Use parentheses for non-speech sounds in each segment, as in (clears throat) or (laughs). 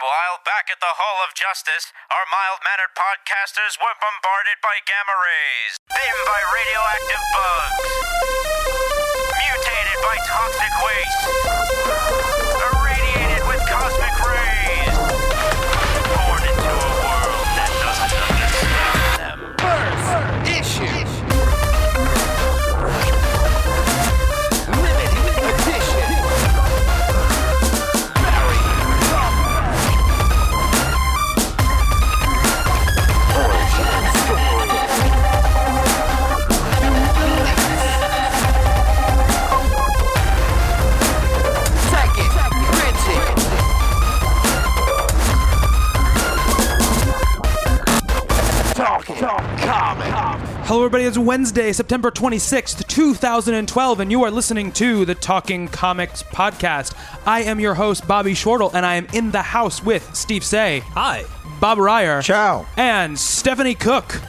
Meanwhile, back at the Hall of Justice, our mild mannered podcasters were bombarded by gamma rays, bitten by radioactive bugs, mutated by toxic waste, Hello, everybody. It's Wednesday, September 26th, 2012, and you are listening to the Talking Comics podcast. I am your host, Bobby Shortle, and I am in the house with Steve Say, Hi. Bob Reyer, Ciao. and Stephanie Cooke.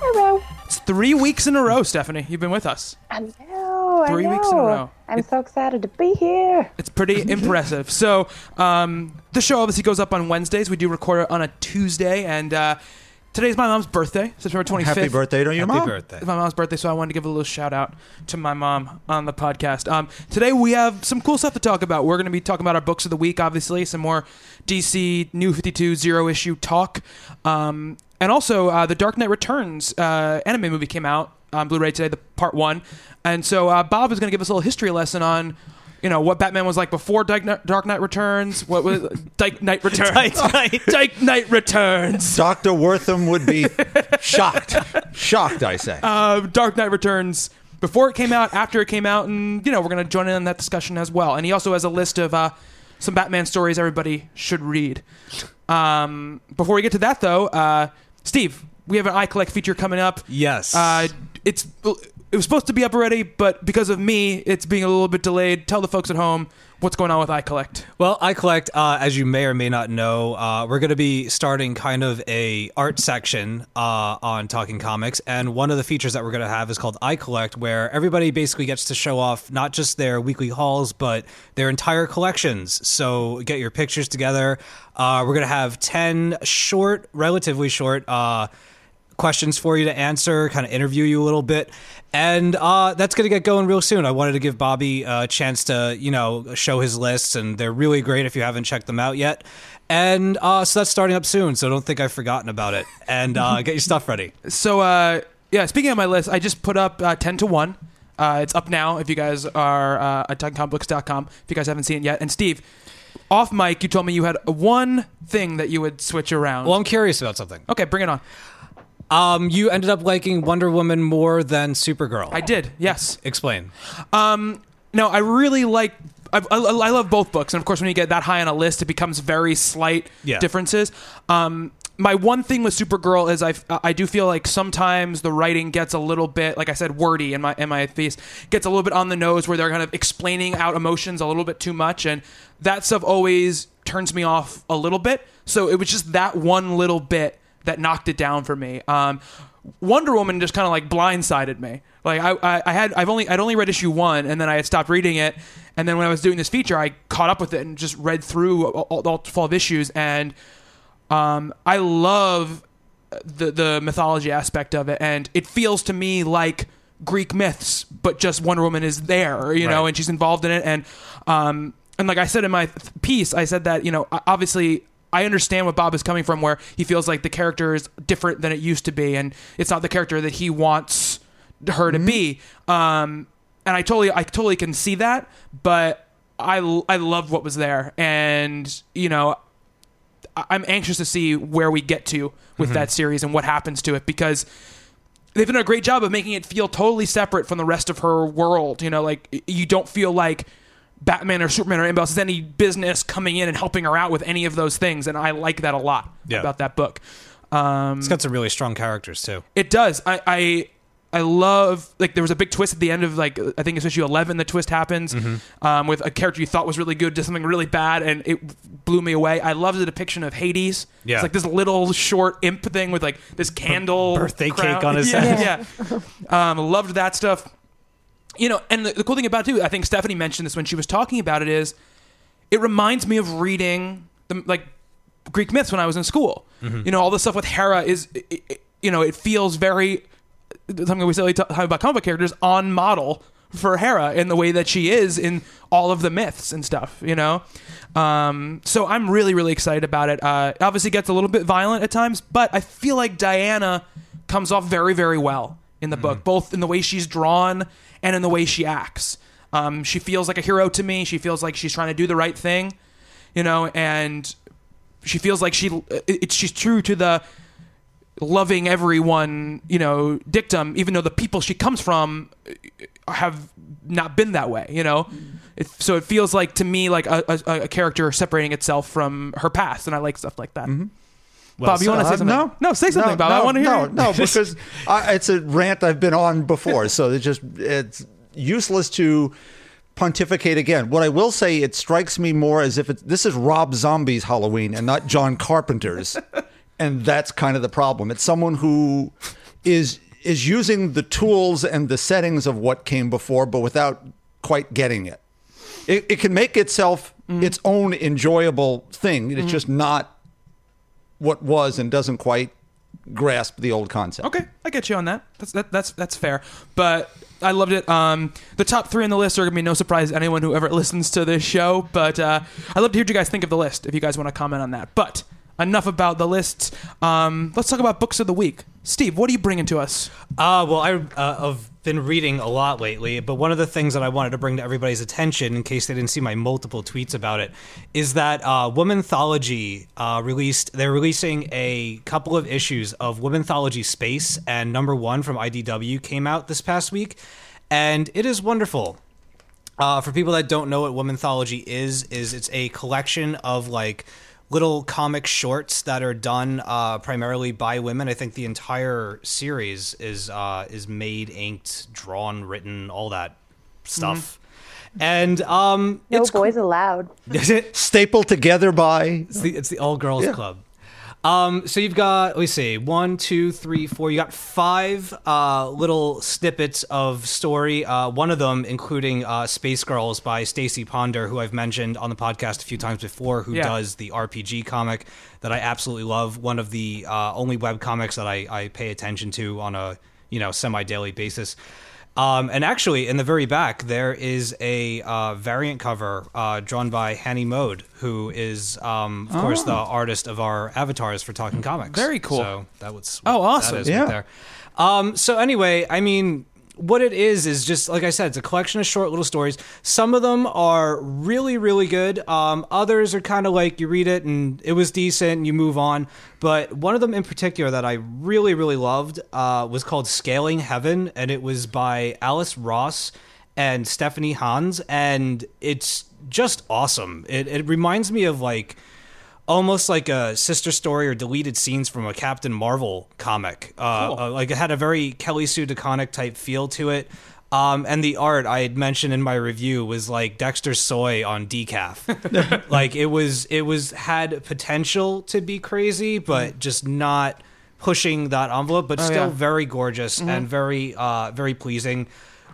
Hello. It's three weeks in a row, Stephanie. You've been with us. I know. I Three weeks in a row. I'm so excited to be here. It's pretty (laughs) impressive. So, um, the show obviously goes up on Wednesdays. We do record it on a Tuesday, and uh, today's my mom's birthday, September 25th. Happy birthday to your Happy mom. birthday. It's my mom's birthday, so I wanted to give a little shout out to my mom on the podcast. Um, today we have some cool stuff to talk about. We're going to be talking about our books of the week, obviously, some more DC New 52 zero issue talk. Um, and also, uh, The Dark Knight Returns uh, anime movie came out on Blu ray today, the part one. And so uh, Bob is going to give us a little history lesson on. You know what Batman was like before Dark Knight, Dark Knight Returns. What was (laughs) Dark Knight Returns? Dark Knight. (laughs) Dark Knight Returns. Dr. Wertham would be shocked. Shocked, I say. uh, Dark Knight Returns before it came out, after it came out, and you know we're gonna join in on that discussion as well. And he also has a list of uh, some Batman stories everybody should read. Um, before we get to that, though, uh, Steve, we have an iCollect feature coming up. Yes. Uh, it's it was supposed to be up already, but because of me, it's being a little bit delayed. Tell the folks at home what's going on with iCollect. well, I collect, uh, as you may or may not know, uh, we're going to be starting kind of a art section uh, on Talking Comics, and one of the features that we're going to have is called I Collect, where everybody basically gets to show off not just their weekly hauls, but their entire collections. So get your pictures together. Uh, we're going to have ten short, relatively short. Questions for you to answer, kind of interview you a little bit. And uh, that's going to get going real soon. I wanted to give Bobby a chance to, you know, show his lists, and they're really great if you haven't checked them out yet. And uh, so that's starting up soon, so don't think I've forgotten about it. And uh, get your stuff ready. (laughs) So, uh, yeah, speaking of my list, I just put up uh, 10 to 1. Uh, it's up now if you guys are uh, at TalkingComicBooks.com, if you guys haven't seen it yet. And Steve, off mic, you told me you had one thing that you would switch around. Well, I'm curious about something. okay, bring it on. Um, you ended up liking Wonder Woman more than Supergirl. I did, yes. Explain. Um, no, I really like. I, I, I love both books, and of course, when you get that high on a list, it becomes very slight Yeah. differences. Um, my one thing with Supergirl is I I do feel like sometimes the writing gets a little bit, like I said, wordy in my in my face, gets a little bit on the nose where they're kind of explaining out emotions a little bit too much, and that stuff always turns me off a little bit. So it was just that one little bit that knocked it down for me. Um, Wonder Woman just kind of like blindsided me. Like I, I, I had I've only I'd only read issue one and then I had stopped reading it and then when I was doing this feature I caught up with it and just read through all, all twelve issues and um, I love the the mythology aspect of it and it feels to me like Greek myths but just Wonder Woman is there you know Right. and she's involved in it and um and like I said in my th- piece I said that you know obviously I understand what Bob is coming from, where he feels like the character is different than it used to be, and it's not the character that he wants her to be. Um, and I totally, I totally can see that, but I, I loved what was there, and you know, I'm anxious to see where we get to with that series and what happens to it because they've done a great job of making it feel totally separate from the rest of her world. You know, like you don't feel like Batman or Superman or anybody else has any business coming in and helping her out with any of those things, and I like that a lot Yeah. about that book. Um, It's got some really strong characters too. it does. I, I I love like there was a big twist at the end of like I think it's issue eleven. The twist happens um, with a character you thought was really good, did something really bad, and it blew me away. I love the depiction of Hades. Yeah. it's like this little short imp thing with like this candle birthday crown. cake on his (laughs) yeah, head. Yeah, um, loved that stuff. You know, and the, the cool thing about it too, I think Stephanie mentioned this when she was talking about it, is it reminds me of reading the like Greek myths when I was in school. You know, all the stuff with Hera is, it, it- you know, it feels very something we say talk about comic book characters on model for Hera in the way that she is in all of the myths and stuff. You know, um, so I'm really really excited about it. Uh, it obviously gets a little bit violent at times, but I feel like Diana comes off very very well in the book, both in the way she's drawn and in the way she acts. Um, she feels like a hero to me. She feels like she's trying to do the right thing, you know, and she feels like she it, she's true to the loving everyone, you know, dictum, even though the people she comes from uh, have not been that way, you know. It, so it feels like to me like a, a, a character separating itself from her past, and I like stuff like that. Bob, you want to say Uh, something? No, no, say something, no, Bob. No, I want to hear. No, it. no, (laughs) because I, it's a rant I've been on before, so it's just it's useless to pontificate again. What I will say, it strikes me more as if it's this is Rob Zombie's Halloween and not John Carpenter's, (laughs) and that's kind of the problem. It's someone who is is using the tools and the settings of what came before, but without quite getting it. It, it can make itself Mm-hmm. its own enjoyable thing. It's just not what was and doesn't quite grasp the old concept. Okay, I get you on that. That's that, that's that's fair. But I loved it. Um, the top three on the list are gonna be no surprise to anyone who ever (laughs) listens to this show. But uh, I'd love to hear what you guys think of the list if you guys want to comment on that. But enough about the lists. Um, let's talk about books of the week. Steve, what are you bringing to us? Uh, well, I, uh, I've been reading a lot lately, but one of the things that I wanted to bring to everybody's attention, in case they didn't see my multiple tweets about it, is that uh, Womanthology uh, released. They're releasing a couple of issues of Womanthology Space, and number one from IDW came out this past week, and it is wonderful. Uh, for people that don't know what Womanthology is, is it's a collection of like little comic shorts that are done uh, primarily by women. I think the entire series is uh, is made, inked, drawn, written, all that stuff. And um, No it's boys allowed. Is (laughs) it Stapled together by it's the, it's the all girls Yeah. club. Um, so you've got let me see, one, two, three, four. You got five uh, little snippets of story. Uh, one of them, including uh, Space Girls by Stacie Ponder, who I've mentioned on the podcast a few times before, who Yeah. does the RPG comic that I absolutely love. One of the uh, only web comics that I, I pay attention to on a you know semi daily basis. Um, and actually, in the very back, there is a uh, variant cover uh, drawn by Hanie Mohd, who is, um, of course, the artist of our avatars for Talking Comics. Very cool. So that was Oh, awesome. That is Yeah. right there. Um, so anyway, I mean, what it is is just like I said, it's a collection of short little stories. Some of them are really, really good. Um, others are kind of like you read it and it was decent, and you move on. But one of them in particular that I really, really loved uh, was called Scaling Heaven, and it was by Alice Ross and Stephanie Hans, and it's just awesome. It, it reminds me of like almost like a sister story or deleted scenes from a Captain Marvel comic. Uh, uh, like it had a very Kelly Sue DeConnick type feel to it. Um, and the art I had mentioned in my review was like Dexter Soy on decaf. (laughs) like it was, it was had potential to be crazy, but just not pushing that envelope. But still yeah. very gorgeous and very, uh, very pleasing.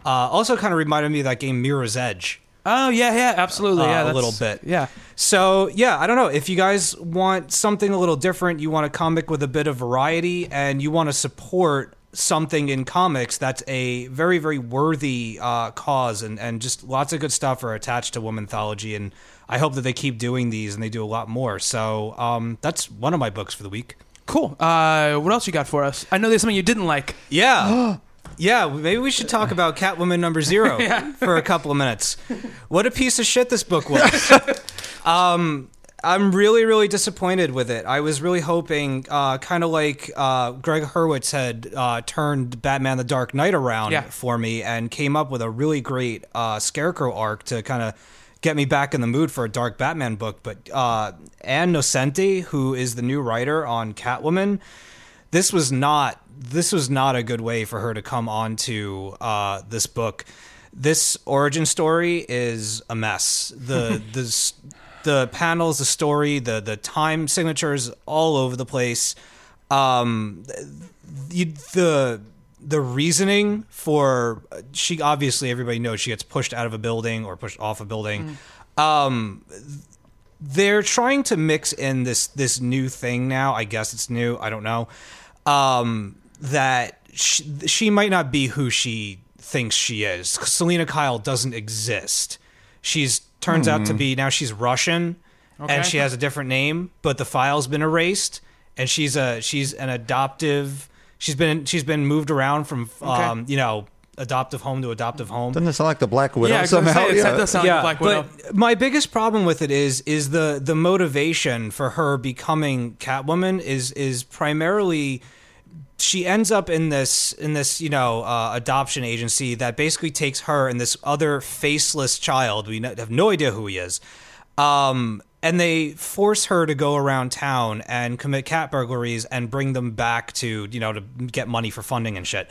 Uh, also, kind of reminded me of that game Mirror's Edge Oh yeah, yeah, absolutely. uh, yeah, a little bit. Yeah. So yeah, I don't know if you guys want something a little different. You want a comic with a bit of variety, and you want to support something in comics that's a very very worthy uh, cause, and and just lots of good stuff are attached to Womanthology, and I hope that they keep doing these and they do a lot more. So um, that's one of my books for the week. Cool. Uh, what else you got for us? I know there's something you didn't like. Yeah. (gasps) (gasps) Yeah, maybe we should talk about Catwoman number zero (laughs) for a couple of minutes. What a piece of shit this book was. (laughs) um, I'm really, really disappointed with it. I was really hoping, uh, kind of like uh, Gregg Hurwitz had uh, turned Batman the Dark Knight around Yeah. for me and came up with a really great uh, Scarecrow arc to kind of get me back in the mood for a dark Batman book. But uh, Ann Nocenti, who is the new writer on Catwoman, this was not this was not a good way for her to come onto uh, this book. This origin story is a mess. The (laughs) the the panels, the story, the the time signatures all over the place. Um, the the the reasoning for she obviously everybody knows she gets pushed out of a building or pushed off a building. Um, they're trying to mix in this this new thing now. I guess it's new. I don't know. Um, that she, she might not be who she thinks she is. Selina Kyle doesn't exist. She's turns out to be now she's Russian Okay. and she has a different name, but the file's been erased and she's a she's an adoptive she's been she's been moved around from um, you know, adoptive home to adoptive home Doesn't it sound like the Black Widow yeah, I was gonna somehow? say, it does sound like Black Widow. but my biggest problem with it is is the the motivation for her becoming Catwoman is is primarily she ends up in this in this you know uh, adoption agency that basically takes her and this other faceless child we have no idea who he is um and they force her to go around town and commit cat burglaries and bring them back to you know to get money for funding and shit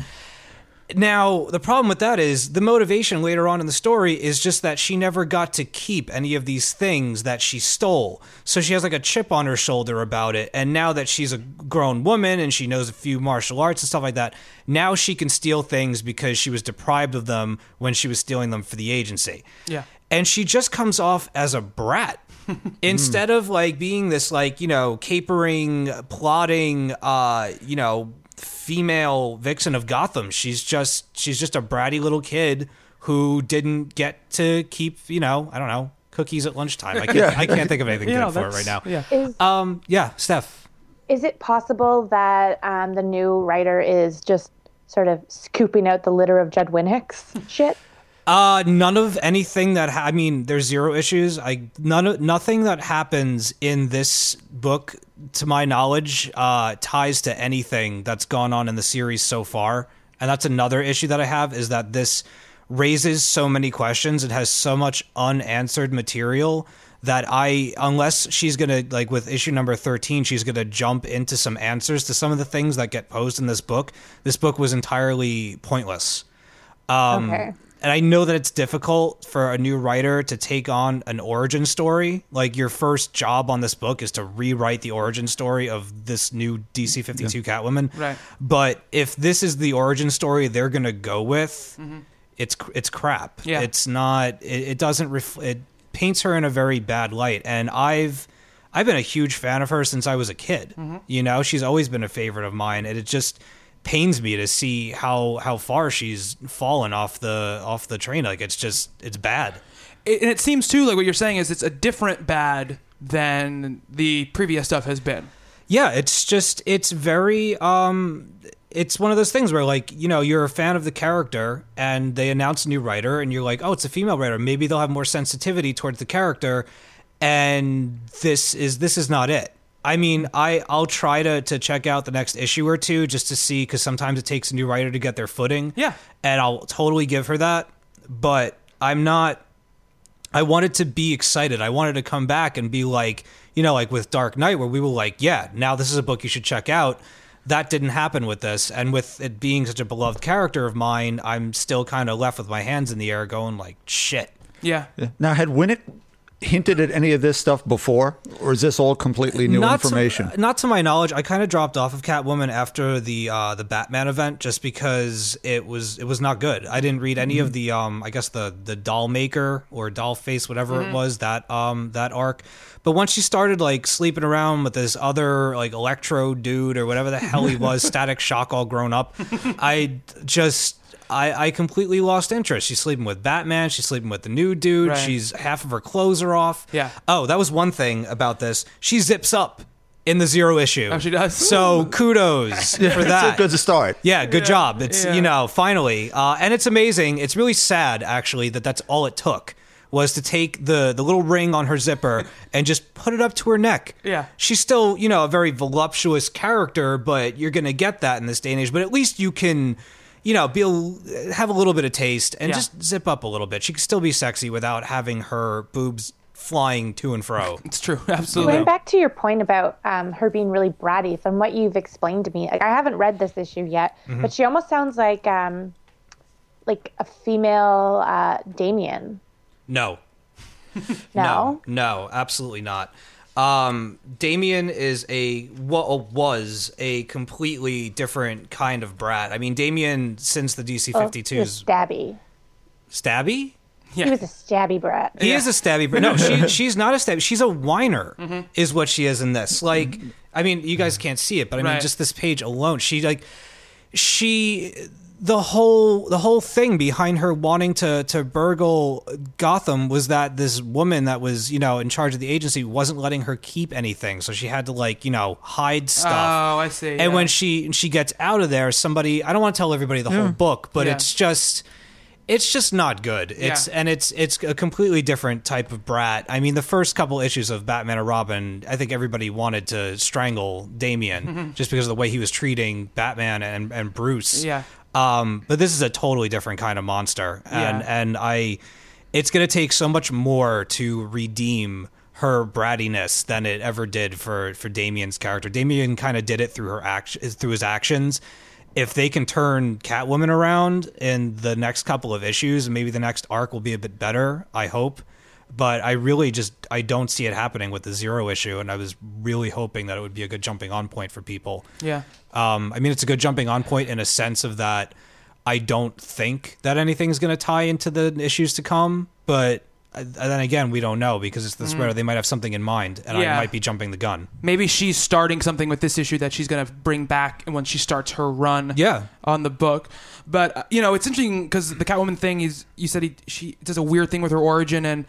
now, the problem with that is the motivation later on in the story is just that she never got to keep any of these things that she stole. So she has like a chip on her shoulder about it. And now that she's a grown woman and she knows a few martial arts and stuff like that, now she can steal things because she was deprived of them when she was stealing them for the agency. Yeah. And she just comes off as a brat. (laughs) Instead of like being this like, you know, capering, plotting, uh, you know, female vixen of Gotham. She's just she's just a bratty little kid who didn't get to keep, you know, I don't know, cookies at lunchtime. I can't I can't think of anything (laughs) Yeah, good for it right now. Yeah. Is Um yeah, Steph. is it possible that um, the new writer is just sort of scooping out the litter of Judd Winick's shit? Uh, none of anything that ha- I mean, there's zero issues. I none of nothing that happens in this book, to my knowledge, uh, ties to anything that's gone on in the series so far. And that's another issue that I have is that this raises so many questions. It has so much unanswered material that I, unless she's gonna like with issue number thirteen, she's gonna jump into some answers to some of the things that get posed in this book. This book was entirely pointless. Um, okay. And I know that it's difficult for a new writer to take on an origin story. Like your first job on this book is to rewrite the origin story of this new DC 52 Catwoman. Right. But if this is the origin story they're going to go with, it's it's crap. Mm-hmm. Yeah. It's not it, it doesn't ref, it paints her in a very bad light and I've I've been a huge fan of her since I was a kid. Mm-hmm. You know, she's always been a favorite of mine and it just pains me to see how how far she's fallen off the off the train like it's just it's bad. It- and it seems too like what you're saying is it's a different bad than the previous stuff has been. Yeah, it's just it's very um it's one of those things where like, you know, you're a fan of the character and they announce a new writer and you're like, "Oh, it's a female writer. Maybe they'll have more sensitivity towards the character." And this is this is not it. I mean, I I'll try to to check out the next issue or two just to see cuz sometimes it takes a new writer to get their footing. Yeah. And I'll totally give her that, but I'm not I wanted to be excited. I wanted to come back and be like, you know, like with Dark Knight, where we were like, yeah, now this is a book you should check out. That didn't happen with this. And with it being such a beloved character of mine, I'm still kind of left with my hands in the air going like, shit. Yeah. Now, had Winick hinted at any of this stuff before, or is this all completely new not information? To, not to my knowledge. I kind of dropped off of Catwoman after the uh, the Batman event just because it was it was not good. I didn't read any Mm-hmm. of the um I guess the the doll maker or doll face whatever Mm-hmm. it was that um that arc. But once she started like sleeping around with this other like electro dude or whatever the hell he was, (laughs) Static Shock all grown up, I just. I, I completely lost interest. She's sleeping with Batman. She's sleeping with the new dude. Right. She's half of her clothes are off. Yeah. Oh, that was one thing about this. She zips up in the zero issue. Oh, she does? So kudos (laughs) for It's a that. good start. Yeah, good job. It's yeah. you know finally, uh, and it's amazing. It's really sad actually that that's all it took was to take the the little ring on her zipper (laughs) and just put it up to her neck. Yeah. she's still you know a very voluptuous character, but you're gonna get that in this day and age. But at least you can. You know, be a, have a little bit of taste and Yeah. just zip up a little bit. She can still be sexy without having her boobs flying to and fro. (laughs) It's true. Absolutely. Going back to your point about um, her being really bratty, from what you've explained to me, like I haven't read this issue yet, Mm-hmm. but she almost sounds like um, like a female uh, Damian. No, No, no, absolutely not. Um, Damian is a wa- was a completely different kind of brat. I mean, Damian since the DC Oh, 52's Stabby. Stabby. Yeah. He was a stabby brat. He is a stabby, brat. no, she she's not a stabby. She's a whiner, Mm-hmm. is what she is in this. Like, I mean, you guys can't see it, but I mean, Right. just this page alone, she like, she the whole the whole thing behind her wanting to to burgle Gotham was that this woman that was you know in charge of the agency wasn't letting her keep anything, so she had to like you know hide stuff. Oh, I see. And yeah. when she she gets out of there, somebody I don't want to tell everybody the whole book, but Yeah. it's just it's just not good. It's Yeah. and it's it's a completely different type of brat. I mean, the first couple issues of Batman and Robin, I think everybody wanted to strangle Damian mm-hmm. just because of the way he was treating Batman and and Bruce. Yeah. Um, but this is a totally different kind of monster, and Yeah. and I, it's gonna take so much more to redeem her brattiness than it ever did for for Damian's character. Damien kind of did it through her action, through his actions. If they can turn Catwoman around in the next couple of issues, maybe the next arc will be a bit better. I hope, but I really just I don't see it happening with the zero issue, and I was really hoping that it would be a good jumping on point for people. yeah. Um, I mean, it's a good jumping on point in a sense of that I don't think that anything's going to tie into the issues to come, but uh, then again, we don't know because it's the spreader. They might have something in mind, and. Yeah. I might be jumping the gun. maybe she's starting something with this issue that she's going to bring back when she starts her run Yeah. on the book but uh, you know it's interesting because the catwoman thing is you said he, she does a weird thing with her origin and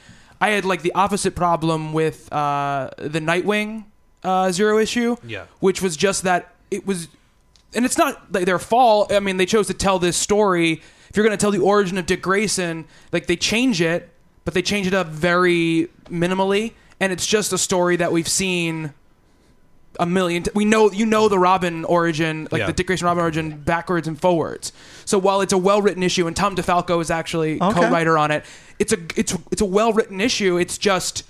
i had like the opposite problem with uh, the nightwing uh, zero issue Yeah. which was just that it was and it's not like their fault. I mean they chose to tell this story. If you're going to tell the origin of dick grayson like they change it but they change it up very minimally. And it's just a story that we've seen a million. T- we know you know the Robin origin, like Yeah. the Dick Grayson Robin origin, backwards and forwards. So while it's a well written issue, and Tom DeFalco is actually Okay. co-writer on it, it's a it's it's a well written issue. It's just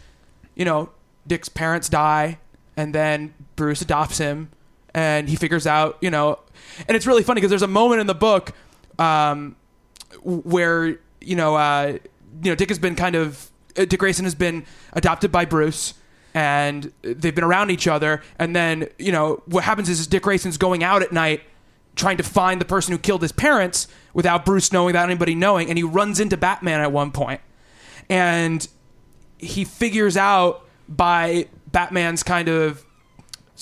you know Dick's parents die, and then Bruce adopts him, and he figures out you know, and it's really funny because there's a moment in the book um, where you know uh, you know Dick has been kind of uh, Dick Grayson has been adopted by Bruce and they've been around each other and then you know what happens is, Dick Grayson's going out at night trying to find the person who killed his parents without Bruce knowing without anybody knowing and he runs into Batman at one point. And he figures out by Batman's kind of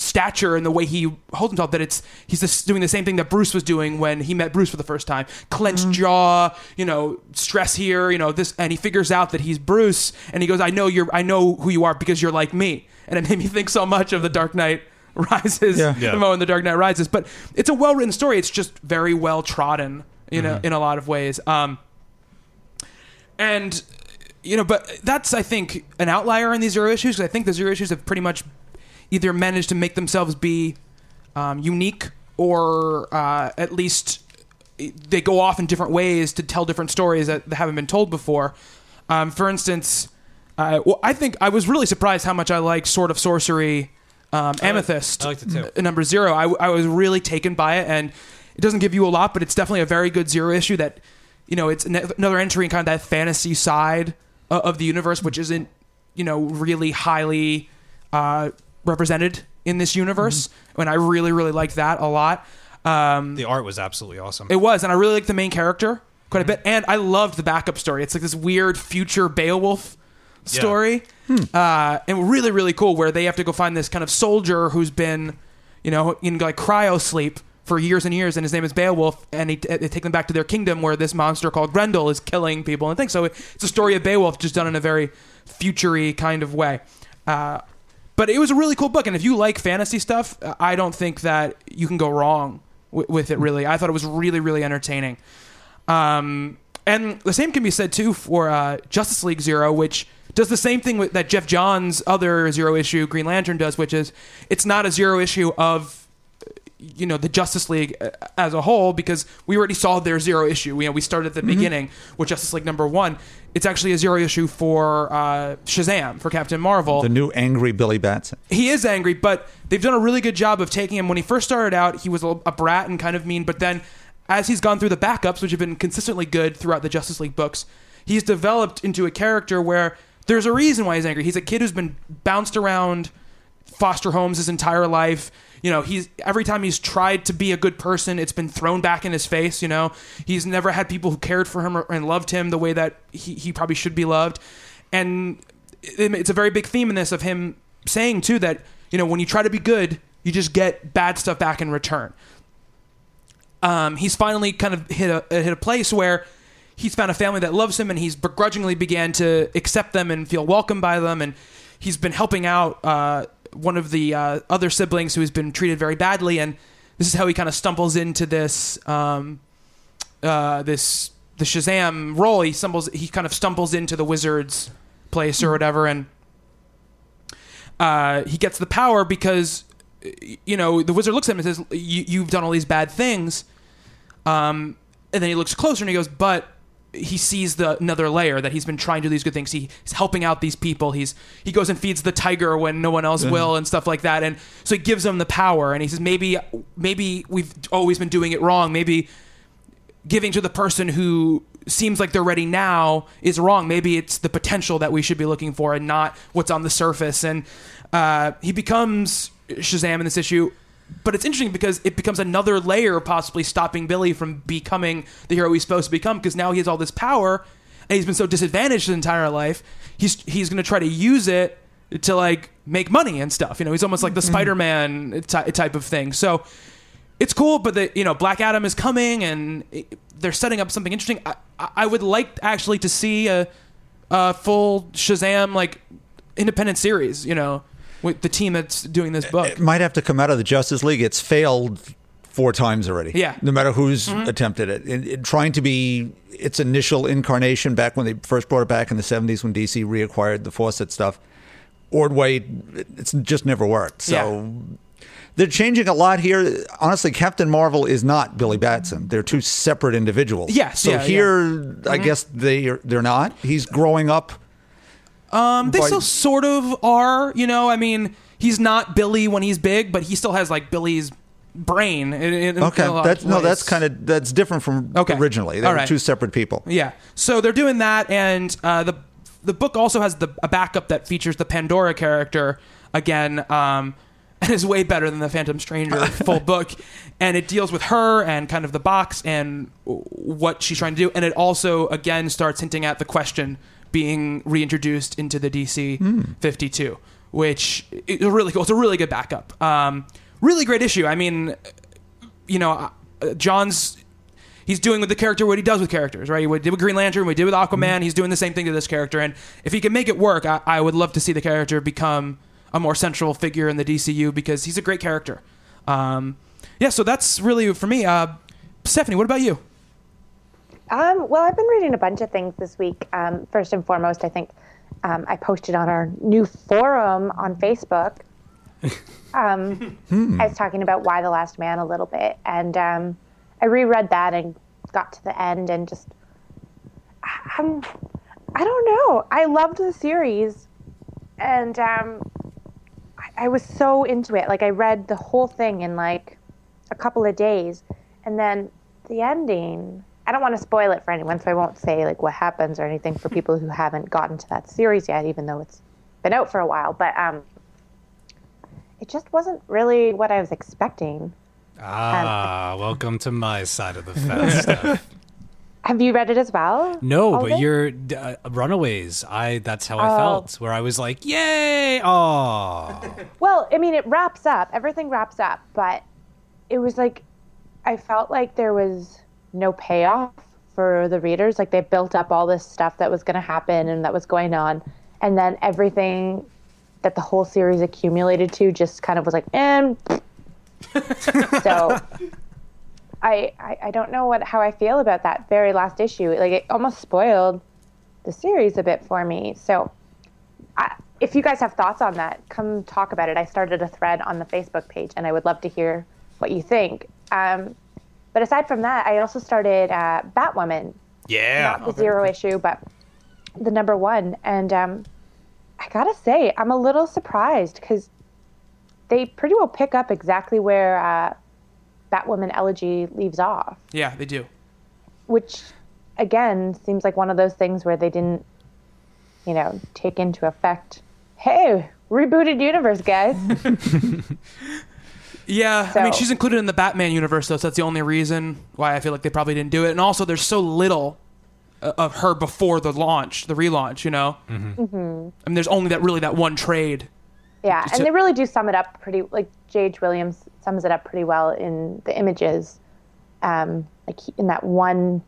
stature and the way he holds himself that it's he's just doing the same thing that Bruce was doing when he met Bruce for the first time. Clenched jaw you know stress here you know this and he figures out that he's Bruce and he goes I know you're I know who you are because you're like me. And it (laughs) made me think so much of the Dark Knight (laughs) Rises Yeah. Yeah. the moment the Dark Knight Rises. But it's a well written story. It's just very well trodden you know in a lot of ways. Um and you know, but that's I think an outlier in these zero issues because I think the zero issues have pretty much either manage to make themselves be um, unique or uh, at least they go off in different ways to tell different stories that, that haven't been told before. Um, for instance, uh, well, I think I was really surprised how much I like Sword of Sorcery, um, Amethyst, I liked it too. n- number zero. I, I was really taken by it, and it doesn't give you a lot, but it's definitely a very good zero issue. That you know, it's an- another entry in kind of that fantasy side uh, of the universe, which isn't you know really highly uh, represented in this universe. And I really, really liked that a lot. Um, The art was absolutely awesome. it was, and I really liked the main character quite a bit, and I loved the backup story. It's like this weird future Beowulf story, uh, and really, really cool. Where they have to go find this kind of soldier who's been, you know, in like cryo sleep for years and years, and his name is Beowulf, and he, they take them back to their kingdom where this monster called Grendel is killing people and things. So it's a story of Beowulf just done in a very futury kind of way. Uh, but it was a really cool book, and if you like fantasy stuff, I don't think that you can go wrong with, with it. Really, I thought it was really, really entertaining. Um, and the same can be said too for uh, Justice League Zero, which does the same thing with, that Geoff Johns' other zero issue Green Lantern does, which is it's not a zero issue of you know the Justice League uh, as a whole because we already saw their zero issue. You know, we started at the beginning with Justice League number one. It's actually a zero issue for uh, Shazam for Captain Marvel The new angry Billy Batson. he is angry, but they've done a really good job of taking him. When he first started out, he was a, a brat and kind of mean, but then as he's gone through the backups, which have been consistently good throughout the Justice League books, he's developed into a character where there's a reason why he's angry. He's a kid who's been bounced around foster homes his entire life. You know, he's every time he's tried to be a good person, it's been thrown back in his face. You know, he's never had people who cared for him or, and loved him the way that he, he probably should be loved. And it- it's a very big theme in this of him saying too that you know when you try to be good, you just get bad stuff back in return um, he's finally kind of hit a hit a place where he's found a family that loves him, and he's begrudgingly began to accept them and feel welcome by them, and he's been helping out uh, one of the uh, other siblings who has been treated very badly, and this is how he kind of stumbles into this um, uh, this the Shazam role. He stumbles he kind of stumbles into the wizard's place or whatever, and uh, he gets the power because you know the wizard looks at him and says, you, "You've done all these bad things." Um, and then he looks closer and he goes, "But." He sees the another layer that he's been trying to do these good things. He, he's helping out these people. He's he goes and feeds the tiger when no one else will and stuff like that. And so he gives them the power. And he says maybe maybe we've always been doing it wrong. Maybe giving to the person who seems like they're ready now is wrong. Maybe it's the potential that we should be looking for and not what's on the surface. And uh, he becomes Shazam in this issue. But it's interesting because it becomes another layer possibly stopping Billy from becoming the hero he's supposed to become because now he has all this power and he's been so disadvantaged his entire life. He's he's going to try to use it to like make money and stuff. You know, he's almost like the mm-hmm. Spider-Man ty- type of thing. So it's cool, but the you know Black Adam is coming, and it- they're setting up something interesting. I, I I would like actually to see a, a full Shazam like independent series. You know, with the team that's doing this book. It might have to come out of the Justice League. It's failed four times already. Yeah. No matter who's attempted it. In, in trying to be its initial incarnation back when they first brought it back in the 70s when DC reacquired the Fawcett stuff, Ordway, it's just never worked. So they're changing a lot here. Honestly, Captain Marvel is not Billy Batson. They're two separate individuals. Yes, So yeah, Mm-hmm. here, I guess they are, they're not. He's growing up. Um, they But- still sort of are. You know, I mean, he's not Billy when he's big, but he still has like Billy's brain. In, in, in Okay, a lot that's no, ways. that's kind of that's different from Okay. originally. They All were right. two separate people. Yeah. So they're doing that, and uh, the the book also has the a backup that features the Pandora character again, um, (laughs) and is way better than the Phantom Stranger (laughs) full book, and it deals with her and kind of the box and w- what she's trying to do, and it also again starts hinting at the question being reintroduced into the DC 52, which is really cool. It's a really good backup. Um, really great issue. I mean, you know, uh, Johns he's doing with the character what he does with characters, right? He did with Green Lantern, we did with Aquaman. He's doing the same thing to this character, and if he can make it work, I, I would love to see the character become a more central figure in the DCU because he's a great character. Um, yeah, so that's really for me. Uh, Stephanie, what about you? Um, well, I've been reading a bunch of things this week. Um, first and foremost, I think um, I posted on our new forum on Facebook. (laughs) Um, I was talking about Y the Last Man a little bit, and um, I reread that and got to the end and just, um, I don't know. I loved the series, and um, I, I was so into it. Like I read the whole thing in like a couple of days, and then the ending. I don't want to spoil it for anyone, so I won't say like what happens or anything for people who haven't gotten to that series yet, even though it's been out for a while. But um, it just wasn't really what I was expecting. Ah, welcome to my side of the fence. (laughs) Have you read it as well? No, but you're uh, Runaways. I that's how I Oh. felt. Where I was like, "Yay! Oh, Well, I mean, it wraps up. Everything wraps up, but it was like I felt like there was no payoff for the readers. Like they built up all this stuff that was going to happen and that was going on, and then everything that the whole series accumulated to just kind of was like, and (laughs) so. I, I, I don't know what how I feel about that very last issue. Like it almost spoiled the series a bit for me. So I, if you guys have thoughts on that, come talk about it. I started a thread on the Facebook page, and I would love to hear what you think. Um, but aside from that, I also started uh, Batwoman, yeah." not the zero issue, but the number one. And um, I gotta say, I'm a little surprised because they pretty well pick up exactly where uh, Batwoman Elegy leaves off Yeah, they do. which again seems like one of those things where they didn't you know take into effect hey rebooted universe, guys. (laughs) (laughs) Yeah, I mean she's included in the Batman universe though, so that's the only reason why I feel like they probably didn't do it. And also, there's so little uh, of her before the launch, the relaunch. You know, mm-hmm. I mean, there's only that really that one trade. Yeah, So- and they really do sum it up pretty. Like J.H. Williams sums it up pretty well in the images. Um, like he, in that one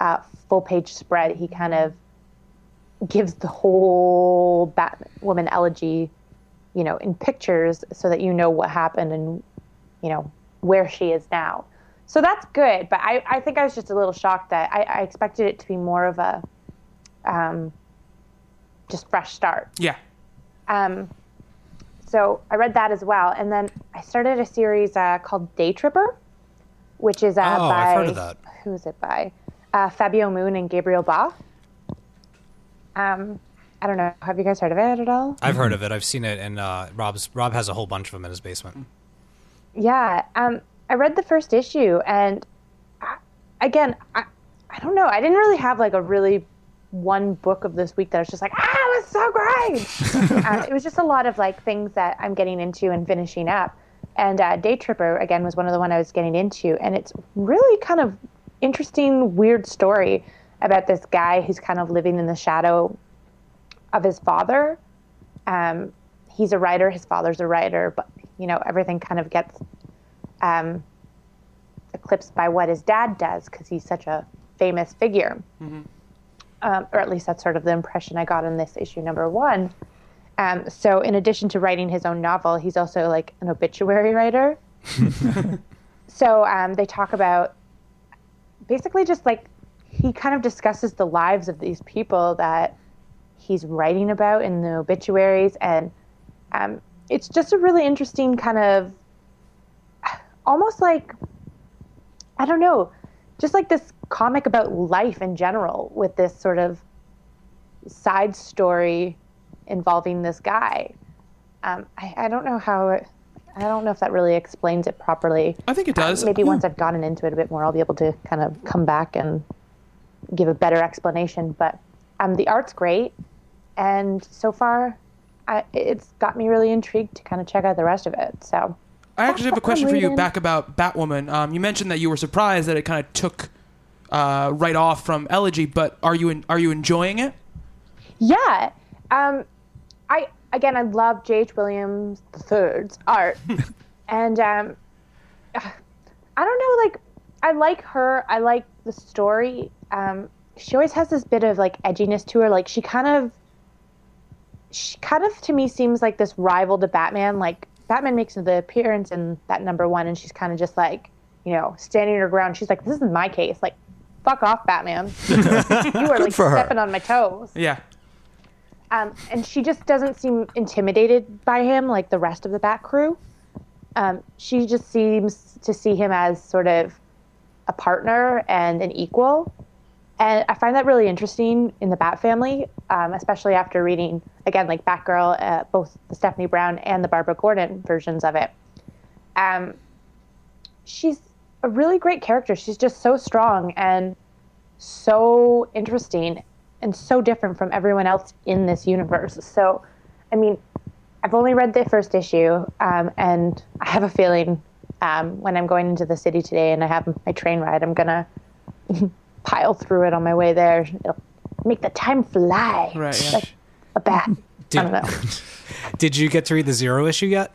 uh, full page spread, he kind of gives the whole Batwoman elegy, you know, in pictures, so that you know what happened and you know where she is now. So that's good, but I, I think I was just a little shocked that I, I expected it to be more of a um, just fresh start. Yeah, Um, so I read that as well, and then I started a series uh, called Daytripper, which is uh, Oh, by I've heard of that. who is it by? Uh, Fabio Moon and Gabriel Ba. Um, I don't know. Have you guys heard of it at all? I've heard of it. I've seen it, and uh, Rob's Rob has a whole bunch of them in his basement. Yeah. Um, I read the first issue, and I, again, I, I don't know. I didn't really have like a really one book of this week that I was just like, ah, it was so great. uh, (laughs) it was just a lot of like things that I'm getting into and finishing up. And uh, Daytripper again was one of the one I was getting into, and it's really kind of interesting, weird story about this guy who's kind of living in the shadow of his father. Um, he's a writer. His father's a writer, but you know everything kind of gets um, eclipsed by what his dad does because he's such a famous figure. Um, or at least that's sort of the impression I got in this issue number one. Um, so, in addition to writing his own novel, he's also like an obituary writer. (laughs) so, um, they talk about basically just like he kind of discusses the lives of these people that he's writing about in the obituaries, and um, it's just a really interesting kind of almost like I don't know, just like this comic about life in general with this sort of side story involving this guy. Um, I, I don't know how. It, I don't know if that really explains it properly. I think it does. Maybe once I've gotten into it a bit more, I'll be able to kind of come back and give a better explanation. But um, the art's great, and so far, I, it's got me really intrigued to kind of check out the rest of it. So. I actually have a question for you back about Batwoman. Um, you mentioned that you were surprised that it kind of took uh, right off from Elegy, but are you in, are you enjoying it? Yeah. Um, I again, I love J.H. Williams III's art, (laughs) and um, I don't know, like I like her. I like the story. Um, she always has this bit of like edginess to her. Like she kind of, she kind of to me seems like this rival to Batman. Like Batman makes the appearance in that number one, and she's kind of just like, you know, standing her ground. She's like, "This is my case. Like, fuck off, Batman. (laughs) you are like for her. stepping on my toes." Yeah. Um, and she just doesn't seem intimidated by him like the rest of the Bat crew. Um, she just seems to see him as sort of a partner and an equal. And I find that really interesting in the Bat family, um, especially after reading, again, like Batgirl, uh, both the Stephanie Brown and the Barbara Gordon versions of it. Um, she's a really great character. She's just so strong and so interesting and so different from everyone else in this universe. So, I mean, I've only read the first issue, um, and I have a feeling um, when I'm going into the city today and I have my train ride, I'm gonna (laughs) pile through it on my way there. It'll make the time fly. Right, yeah. Like a bat. (laughs) Did- I don't know. (laughs) Did you get to read the Zero issue yet?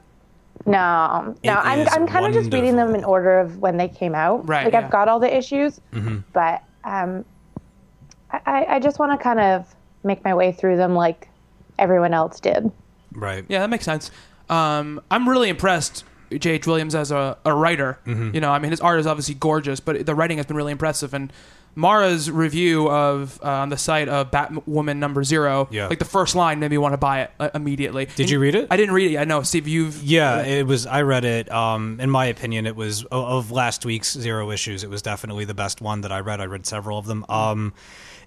No, It no, I'm I'm kind of just reading them in order of when they came out. Right, Like yeah. I've got all the issues, Mm-hmm. but um, I- I I just want to kind of make my way through them like everyone else did. Right. Yeah, that makes sense. Um, I'm really impressed J.H. Williams as a, a writer. Mm-hmm. You know, I mean, his art is obviously gorgeous, but the writing has been really impressive. And Mara's review of uh, on the site of Batwoman number zero, Yeah. like the first line made me want to buy it uh, immediately. Did you read it? I didn't read it. I know, Steve. You've Yeah, it was. I read it. Um, in my opinion, it was of last week's zero issues. It was definitely the best one that I read. I read several of them. Um,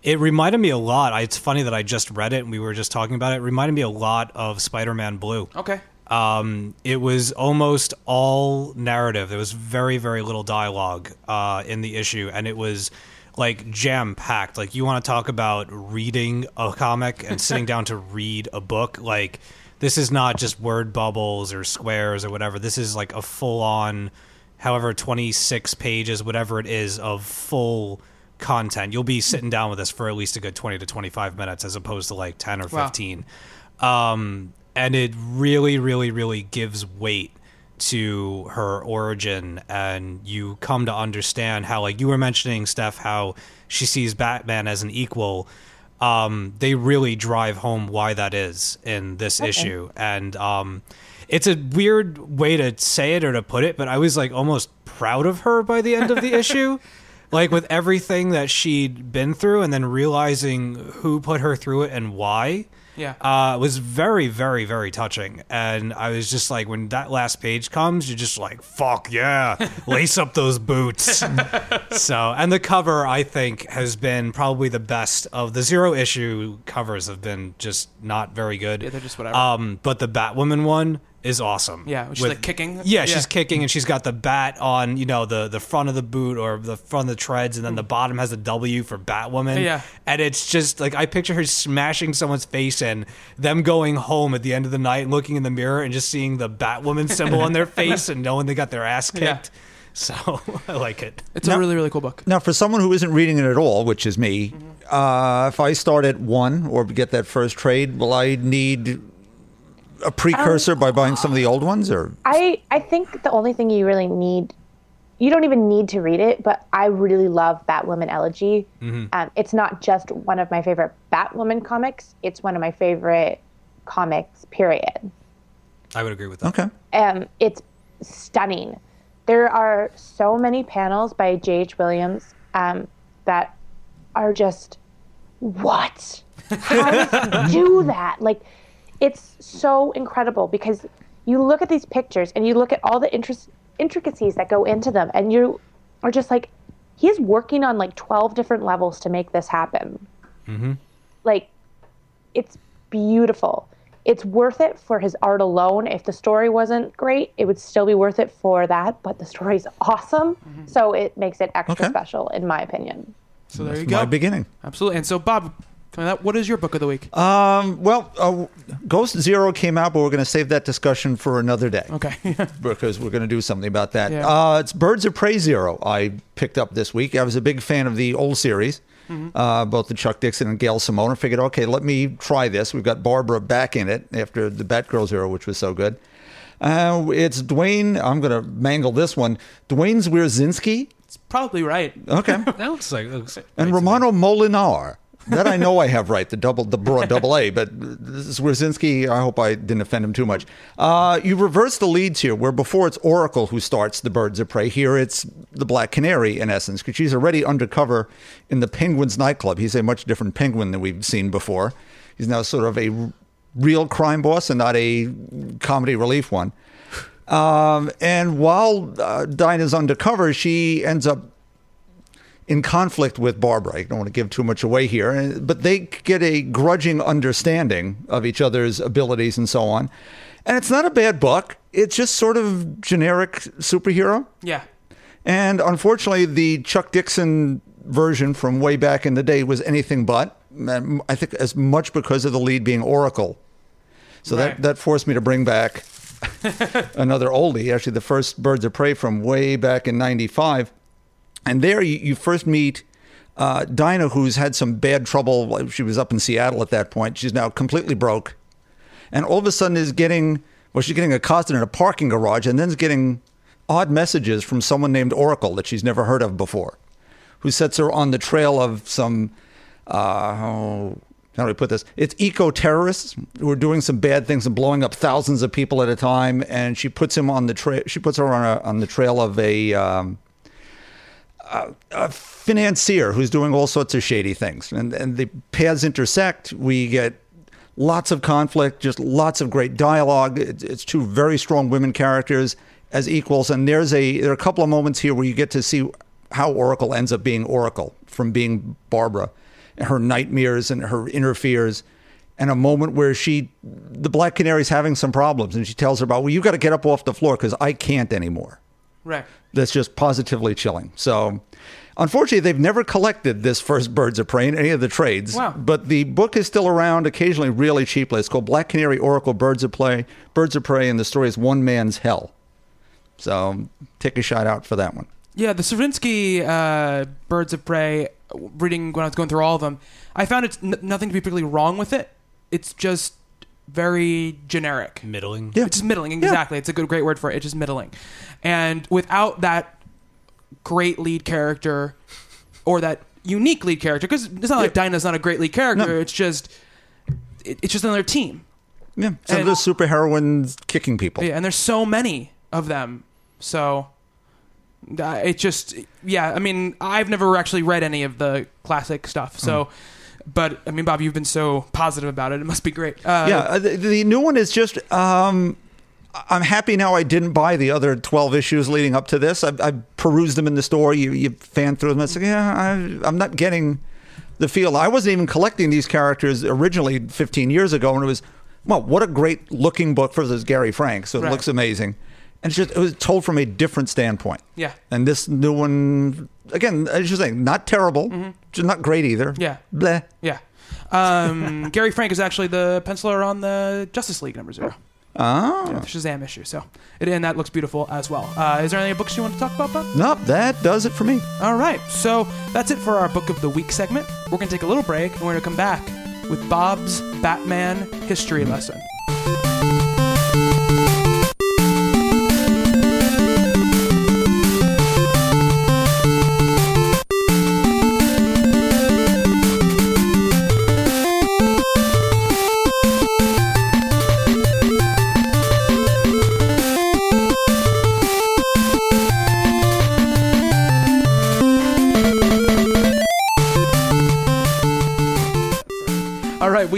it reminded me a lot. I, it's funny that I just read it and we were just talking about it. It reminded me a lot of Spider-Man Blue. okay. Um, it was almost all narrative. There was very, very little dialogue uh, in the issue, and it was like jam packed. Like you want to talk about reading a comic and (laughs) sitting down to read a book. Like This is not just word bubbles or squares or whatever. This is like a full on, however, 26 pages, whatever it is, of full content. You'll be sitting down with this for at least a good 20 to 25 minutes as opposed to like 10 or Wow. 15. Um, and it really, really, really gives weight to her origin and you come to understand how like you were mentioning steph how she sees batman as an equal. Um, they really drive home why that is in this issue. And um, it's a weird way to say it or to put it but i was like almost proud of her by the end of the (laughs) issue. Like with everything that she'd been through and then realizing who put her through it and why Yeah. uh, was very, very, very touching. And I was just like, when that last page comes, you're just like, fuck yeah, (laughs) lace up those boots. so, and the cover, I think, has been probably the best of the zero issue covers, have been just not very good. Yeah, they're just whatever. Um, but the Batwoman one is awesome. Yeah, she's, like, kicking. Yeah, Yeah. she's kicking, and she's got the bat on, you know, the the front of the boot or the front of the treads, and then the bottom has a W for Batwoman. Yeah. and it's just like I picture her smashing someone's face and them going home at the end of the night and looking in the mirror and just seeing the Batwoman symbol on their (laughs) face and knowing they got their ass Yeah. kicked. So (laughs) I like it. It's No. a really really cool book. Now, for someone who isn't reading it at all, which is me, uh, if I start at one or get that first trade, will I need a precursor by buying some of the old ones? Or I I think the only thing you really need, you don't even need to read it, but I really love Batwoman Elegy. Um, it's not just one of my favorite Batwoman comics; it's one of my favorite comics. Period. I would agree with that. okay, Um, it's stunning. There are so many panels by J.H. Williams um, that are just what? How does (laughs) he do that? Like, it's so incredible because you look at these pictures and you look at all the interest, intricacies that go into them, and you are just like, he's working on like 12 different levels to make this happen. Mm-hmm. Like, it's beautiful. It's worth it for his art alone. If the story wasn't great, it would still be worth it for that. But the story's awesome, mm-hmm. so it makes it extra Okay. special, in my opinion. So there you my go. beginning. Absolutely. And so Bob, coming up, what is your book of the week? Um, well, uh, Ghost Zero came out, but we're going to save that discussion for another day. okay. (laughs) because we're going to do something about that. Yeah. Uh, it's Birds of Prey Zero. I picked up this week. I was a big fan of the old series, uh, both the Chuck Dixon and Gail Simone. I figured, okay, let me try this. We've got Barbara back in it after the Batgirl Zero, which was so good. Uh, it's Dwayne. I'm going to mangle this one. Duane Swierczynski. It's probably right. Okay. (laughs) That looks like looks and right to. Romano Molenaar. That I know I have right, the double, the broad double A, but Swierczynski, I hope I didn't offend him too much. Uh, you reverse the leads here, where before it's Oracle who starts the Birds of Prey. Here it's the Black Canary, in essence, because she's already undercover in the Penguins nightclub. He's a much different penguin than we've seen before. He's now sort of a real crime boss and not a comedy relief one. Um, and while uh, Dinah's undercover, she ends up in conflict with Barbara. I don't want to give too much away here, but they get a grudging understanding of each other's abilities and so on. And it's not a bad book. It's just sort of generic superhero. Yeah. And unfortunately, the Chuck Dixon version from way back in the day was anything but. I think as much because of the lead being Oracle. So Right. that, that forced me to bring back (laughs) another oldie, actually, the first Birds of Prey from way back in 95. And there you, you first meet uh, Dinah, who's had some bad trouble. She was up in Seattle at that point. She's now completely broke. And all of a sudden is getting, well, she's getting accosted in a parking garage and then is getting odd messages from someone named Oracle that she's never heard of before, who sets her on the trail of some, uh, oh, how do we put this? It's eco terrorists who are doing some bad things and blowing up thousands of people at a time. And she puts him on the trail. She puts her on a, on the trail of a, um, a financier who's doing all sorts of shady things. And, and the paths intersect. We get lots of conflict, just lots of great dialogue. It's, it's two very strong women characters as equals. And there's a there are a couple of moments here where you get to see how Oracle ends up being Oracle from being Barbara, and her nightmares and her inner fears. And a moment where she, the Black Canary's having some problems, and she tells her about, well, you've got to get up off the floor because I can't anymore. Right. That's just positively chilling. So, unfortunately, they've never collected this first Birds of Prey in any of the trades. Wow. But the book is still around, occasionally really cheaply. It's called Black Canary Oracle Birds of Prey, Birds of Prey, and the story is One Man's Hell. So, take a shot out for that one. Yeah, the Stravinsky uh, Birds of Prey, reading when I was going through all of them, I found it's n- nothing to be particularly wrong with it. It's just very generic. Middling. Yeah. It's just middling, exactly. It's a good, great word for it. It's just middling. And without that great lead character or that unique lead character, because it's not like Dinah's not a great lead character, No. it's just it, it's just another team. Yeah. Some And- of the superheroines kicking people. Yeah, and there's so many of them. So uh, it just yeah, I mean, I've never actually read any of the classic stuff. So but I mean, Bob, you've been so positive about it. It must be great. Uh, yeah, uh, the, the new one is just. Um, I'm happy now. I didn't buy the other 12 issues leading up to this. I, I perused them in the store. You, you fan through them. It's like, yeah, I, I'm not getting the feel. I wasn't even collecting these characters originally 15 years ago, and it was, well, what a great looking book for this Gary Frank. So it Right. looks amazing, and it's just it was told from a different standpoint. Yeah. And this new one, again, as you're saying, not terrible, just not great either. Mm-hmm. Yeah. Bleh. Yeah. Um, (laughs) Gary Frank is actually the penciler on the Justice League number zero. Oh. Yeah, the Shazam issue. So, it, and that looks beautiful as well. Uh, is there any books you want to talk about, Bob? Nope, that does it for me. All right. So that's it for our book of the week segment. We're going to take a little break and we're going to come back with Bob's Batman history lesson.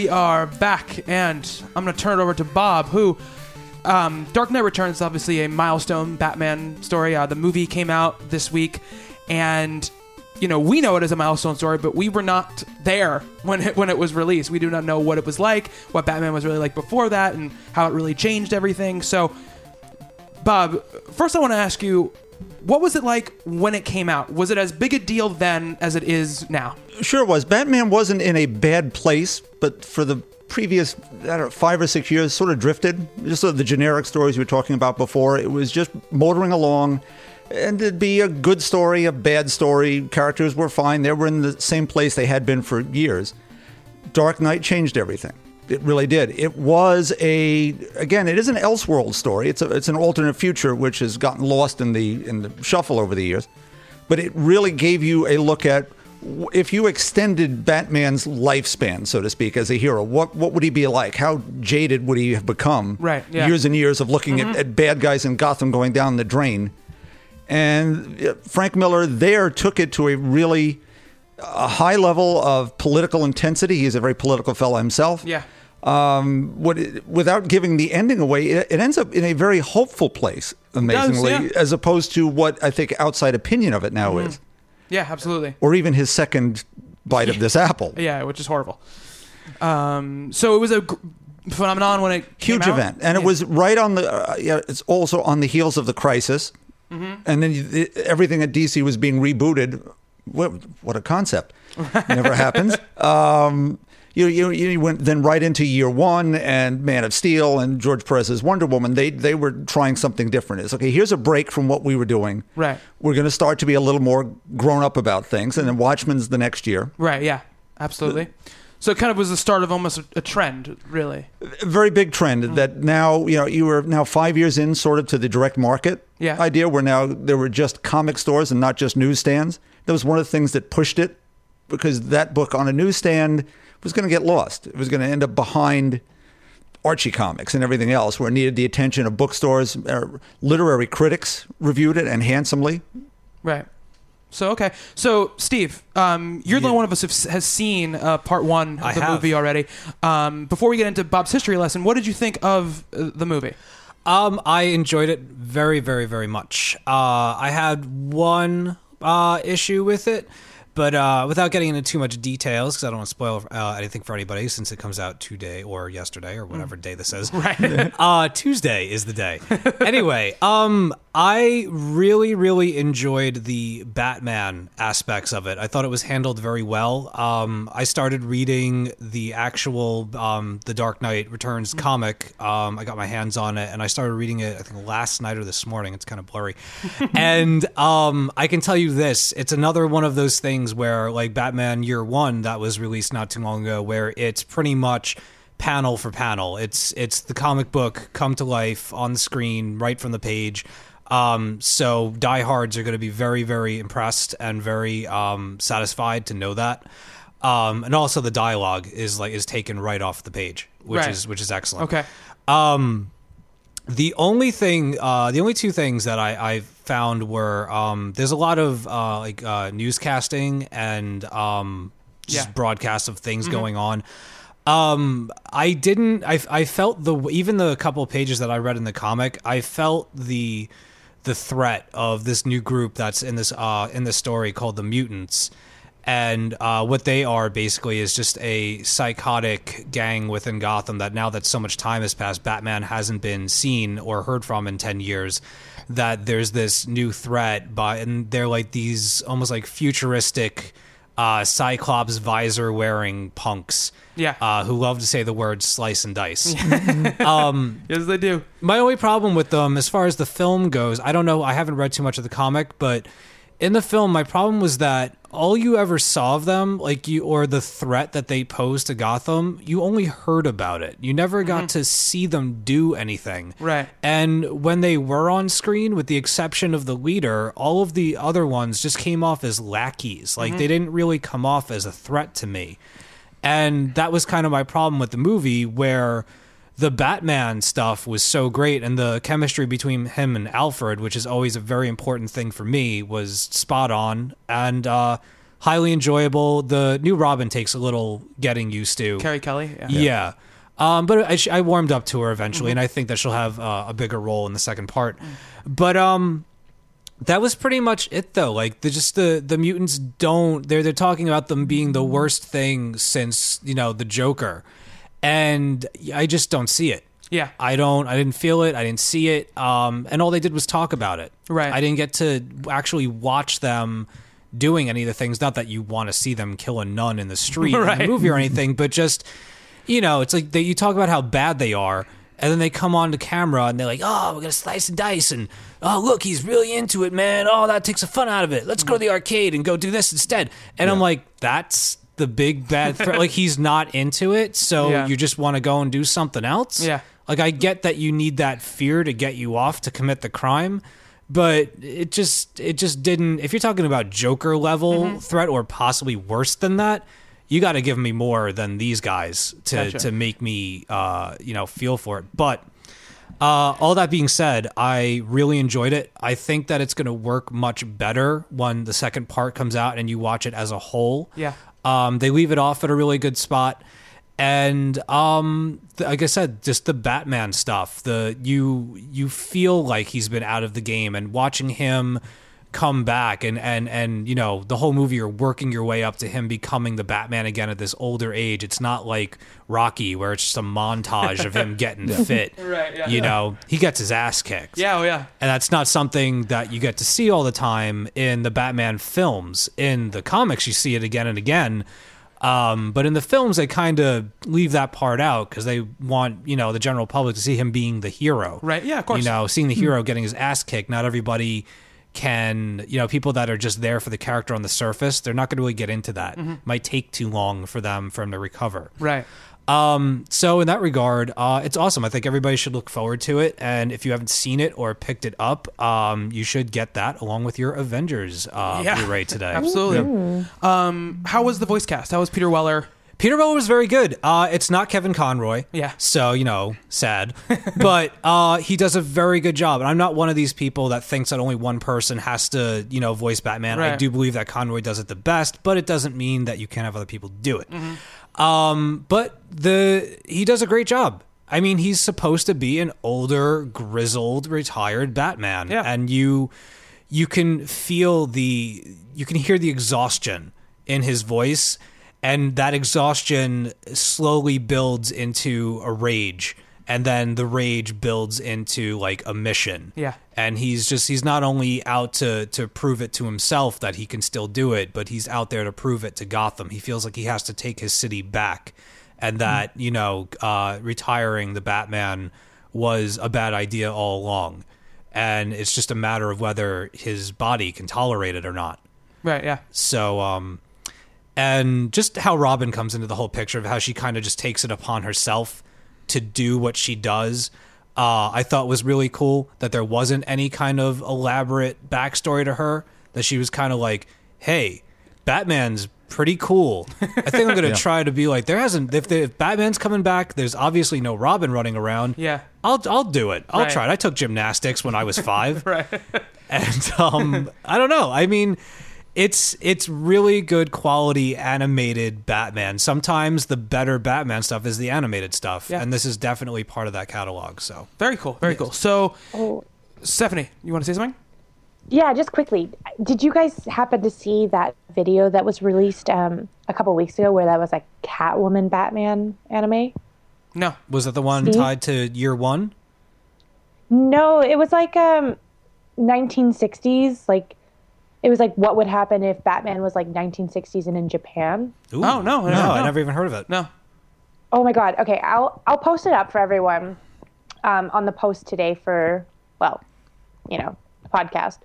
We are back, and I'm going to turn it over to Bob, who. Um, Dark Knight Returns is obviously a milestone Batman story. Uh, the movie came out this week, and you know we know it as a milestone story, but we were not there when it, when it was released. We do not know what it was like, what Batman was really like before that, and how it really changed everything. So, Bob, first I want to ask you, what was it like when it came out? Was it as big a deal then as it is now? Sure it was. Batman wasn't in a bad place, but for the previous I don't know, five or six years, sort of drifted. Just sort of the generic stories we were talking about before. It was just motoring along, and it'd be a good story, a bad story. Characters were fine. They were in the same place they had been for years. Dark Knight changed everything. It really did. It was a again. It is an Elseworld story. It's a, it's an alternate future which has gotten lost in the in the shuffle over the years. But it really gave you a look at if you extended Batman's lifespan, so to speak, as a hero. What what would he be like? How jaded would he have become? Right, yeah. Years and years of looking at, at bad guys in Gotham going down the drain. And uh, Frank Miller there took it to a really a high level of political intensity. He's a very political fellow himself. Yeah. Um, what without giving the ending away, it, it ends up in a very hopeful place, amazingly, yeah. as opposed to what I think outside opinion of it now is, Yeah, absolutely. or even his second bite of this apple. (laughs) Yeah, which is horrible. Um, so it was a gr- phenomenon when it came Huge event, and it was right on the. Uh, yeah, it's also on the heels of the crisis, Mm-hmm. and then you- everything at DC was being rebooted. What, what a concept! Never happens. Um, you, you you went then right into year one and Man of Steel and George Perez's Wonder Woman. They they were trying something different. It's okay. Here's a break from what we were doing. Right. We're going to start to be a little more grown up about things, and then Watchmen's the next year. Right. Yeah. Absolutely. So it kind of was the start of almost a, trend, really. a very big trend that now you know you were now five years in sort of to the direct market Yeah. idea where now there were just comic stores and not just newsstands that was one of the things that pushed it because that book on a newsstand was going to get lost it was going to end up behind archie comics and everything else where it needed the attention of bookstores uh, literary critics reviewed it and handsomely Right. So okay. So Steve, um, you're the only one of us who has seen uh, part one of I the have. movie already. Um, before we get into Bob's history lesson, what did you think of uh, the movie? Um, I enjoyed it very, very, very much. Uh, I had one uh, issue with it, but uh, without getting into too much details, because I don't want to spoil uh, anything for anybody, since it comes out today or yesterday or whatever day this is. (laughs) Right. (laughs) uh, Tuesday is the day. anyway, um, I really, really enjoyed the Batman aspects of it. I thought it was handled very well. Um, I started reading the actual um, The Dark Knight Returns comic. Um, I got my hands on it, and I started reading it. I think last night or this morning. It's kind of blurry, (laughs) and um, I can tell you this: it's another one of those things where, like Batman Year One, that was released not too long ago, where it's pretty much panel for panel. It's it's the comic book come to life on the screen right from the page. Um, so diehards are going to be very very impressed and very um, satisfied to know that. Um, and also the dialogue is like is taken right off the page, which Right. is which is excellent. Okay. The only thing, uh, the only two things that I, I found were um, there's a lot of uh, like uh, newscasting and um, just Yeah. Mm-hmm. broadcasts of things going on. Um, I didn't. I, I felt the even the couple pages that I read in the comic. I felt the the threat of this new group that's in this uh, in this story called the mutants. And uh, what they are basically is just a psychotic gang within Gotham that now that so much time has passed, Batman hasn't been seen or heard from in 10 years, that there's this new threat. By, and they're like these almost like futuristic uh, Cyclops visor wearing punks. Yeah. Uh, who love to say the word slice and dice. (laughs) (laughs) um, Yes, they do. My only problem with them, as far as the film goes, I don't know. I haven't read too much of the comic, but in the film, my problem was that all you ever saw of them, like you, or the threat that they posed to Gotham, you only heard about it. You never got mm-hmm. to see them do anything. Right. And when they were on screen, with the exception of the leader, all of the other ones just came off as lackeys. Like mm-hmm. they didn't really come off as a threat to me. And that was kind of my problem with the movie, where the Batman stuff was so great, and the chemistry between him and Alfred, which is always a very important thing for me, was spot on and uh, highly enjoyable. The new Robin takes a little getting used to. Carrie Kelly. Yeah. Yeah. Um, but I, I warmed up to her eventually, and I think that she'll have uh, a bigger role in the second part. But um, that was pretty much it, though. Like the just the the mutants don't they're they're talking about them being the worst thing since you know the Joker, and I just don't see it. Yeah. I don't. I didn't feel it. I didn't see it. Um, and all they did was talk about it. Right. I didn't get to actually watch them doing any of the things. Not that you want to see them kill a nun in the street in Right. the movie or (laughs) anything, but just you know, it's like they, you talk about how bad they are, and then they come on to camera and they're like, "Oh, we're gonna slice and dice," and "Oh, look, he's really into it, man. Oh, that takes the fun out of it. Let's go to the arcade and go do this instead." And I'm like, "That's." The big bad threat, like he's not into it, so Yeah. you just want to go and do something else. Yeah. Like I get that you need that fear to get you off to commit the crime, but it just it just didn't if you're talking about Joker level Mm-hmm. threat or possibly worse than that, you got to give me more than these guys to Gotcha. to make me uh, you know, feel for it. But uh, all that being said, I really enjoyed it. I think that it's going to work much better when the second part comes out and you watch it as a whole. Yeah. Um, they leave it off at a really good spot. And um, like I said, just the Batman stuff. The you you feel like he's been out of the game, and watching him come back, and and and you know the whole movie, you're working your way up to him becoming the Batman again at this older age. It's not like Rocky, where it's just a montage of him (laughs) getting fit. (laughs) Right, yeah. You know, he gets his ass kicked. Yeah. Oh, yeah. And that's not something that you get to see all the time in the Batman films. In the comics, you see it again and again. Um, but in the films, they kind of leave that part out because they want, you know, the general public to see him being the hero. Right, yeah, of course. You know, seeing the hero getting his ass kicked. Not everybody can, you know, people that are just there for the character on the surface, they're not going to really get into that. Might take too long for them for him to recover. Right. Um, so in that regard, uh, it's awesome. I think everybody should look forward to it. And if you haven't seen it or picked it up, um, you should get that along with your Avengers uh, Yeah. Blu-ray today. (laughs) Absolutely. Um, how was the voice cast? How was Peter Weller? Peter Weller was very good. Uh, it's not Kevin Conroy. Yeah. So, you know, sad. (laughs) but uh, he does a very good job. And I'm not one of these people that thinks that only one person has to, you know, voice Batman. I do believe that Conroy does it the best, but it doesn't mean that you can't have other people do it. Mm-hmm. Um, but the he does a great job. I mean, he's supposed to be an older, grizzled, retired Batman. Yeah. And you you can feel the you can hear the exhaustion in his voice and that exhaustion slowly builds into a rage and then the rage builds into like a mission. Yeah. And he's just he's not only out to to prove it to himself that he can still do it, but he's out there to prove it to Gotham. He feels like he has to take his city back and that, you know, uh retiring the Batman was a bad idea all along. And it's just a matter of whether his body can tolerate it or not. Right. Yeah. So, um, and just how Robin comes into the whole picture of how she kind of just takes it upon herself to do what she does. Uh, I thought was really cool that there wasn't any kind of elaborate backstory to her. That she was kind of like, "Hey, Batman's pretty cool. I think I'm gonna (laughs) try to be like there hasn't if, the, if Batman's coming back. There's obviously no Robin running around. Yeah. I'll I'll do it. I'll Right. try it. I took gymnastics when I was five (laughs) Right. and um, I don't know. I mean, it's it's really good quality animated Batman. Sometimes the better Batman stuff is the animated stuff, Yeah. and this is definitely part of that catalog. So Very cool. Very cool. So, Oh. Stephanie, you want to say something? Yeah, just quickly, did you guys happen to see that video that was released um, a couple weeks ago where that was like Catwoman Batman anime? No. was that the one Steve? tied to year one? No, it was like um 1960s, like it was like what would happen if Batman was like 1960s and in Japan. Ooh. Oh, no, no, no, no. I never even heard of it. No. Oh my god. Okay, I'll I'll post it up for everyone um, on the post today for well, you know, the podcast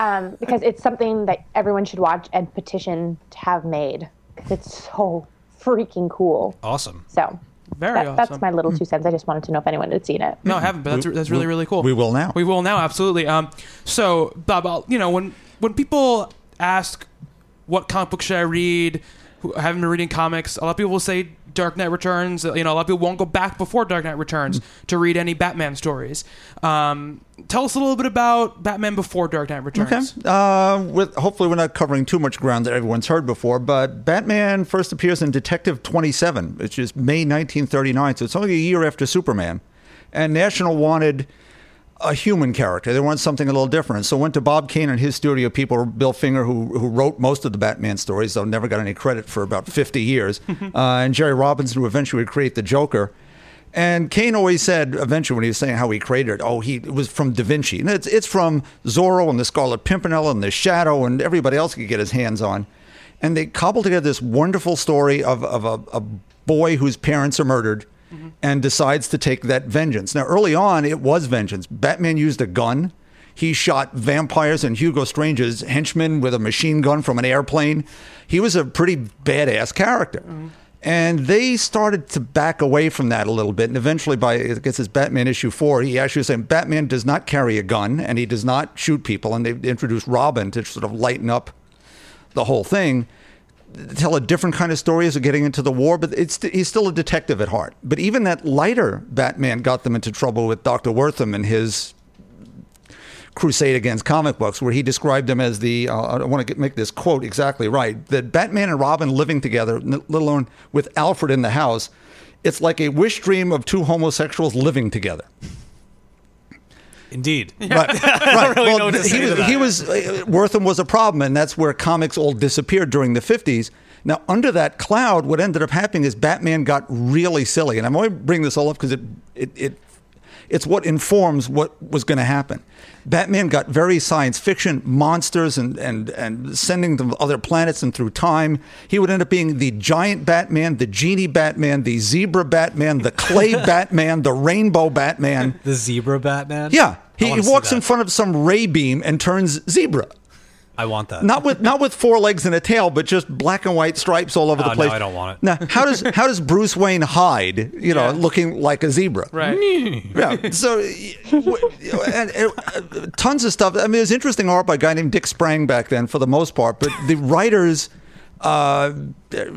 um, (laughs) because it's something that everyone should watch and petition to have made because it's so freaking cool. Awesome. So Very that, awesome. that's my little two cents. I just wanted to know if anyone had seen it. No, I haven't, but that's, that's really, really cool. we will now. We will now, absolutely. Um, so, Bob, I'll- you know, when when people ask what comic book should I read, who haven't been reading comics, a lot of people will say Dark Knight Returns. You know, a lot of people won't go back before Dark Knight Returns to read any Batman stories. Um, tell us a little bit about Batman before Dark Knight Okay. Returns. Uh, with hopefully we're not covering too much ground that everyone's heard before, but Batman first appears in Detective 27, which is May 1939, so it's only a year after Superman. And National wanted a human character. They wanted something a little different. So went to Bob Kane and his studio people, Bill Finger, who who wrote most of the Batman stories, though never got any credit for about 50 years, (laughs) uh, and Jerry Robinson, who eventually would create the Joker. And Kane always said, eventually, when he was saying how he created it, oh, he it was from Da Vinci. And it's, it's from Zorro and the Scarlet Pimpernel and the Shadow and everybody else could get his hands on. And they cobbled together this wonderful story of, of a, a boy whose parents are murdered and decides to take that vengeance. Now, early on, it was vengeance. Batman used a gun. He shot vampires and Hugo Strange's henchmen with a machine gun from an airplane. He was a pretty badass character. And they started to back away from that a little bit. And eventually, by I guess it's Batman issue four, he actually was saying Batman does not carry a gun and he does not shoot people. And they introduced Robin to sort of lighten up the whole thing tell a different kind of story as of getting into the war, but it's he's still a detective at heart. But even that lighter Batman got them into trouble with Doctor Wertham and his crusade against comic books, where he described them as the uh, I want to make this quote exactly right that Batman and Robin living together, let alone with Alfred in the house, it's like a wish dream of two homosexuals living together. Indeed. Right. (laughs) right. really well, know what to th- say he was, he was uh, Wertham was a problem, and that's where comics all disappeared during the fifties. Now, under that cloud, what ended up happening is Batman got really silly, and I'm only bringing this all up because it, it it it's what informs what was going to happen. Batman got very science fiction, monsters, and and and sending them to other planets and through time. He would end up being the giant Batman, the genie Batman, the zebra Batman, the clay (laughs) Batman, the rainbow Batman. The zebra Batman. Yeah, he, he walks in front of some ray beam and turns zebra. I want that. Not with not with four legs and a tail, but just black and white stripes all over Oh, the place. no, I don't want it. Now, how does how does Bruce Wayne hide? You know, Yeah. looking like a zebra. Right. Yeah. So, w- and, and, uh, tons of stuff. I mean, it was interesting art by a guy named Dick Sprang back then, for the most part. But the writers, uh,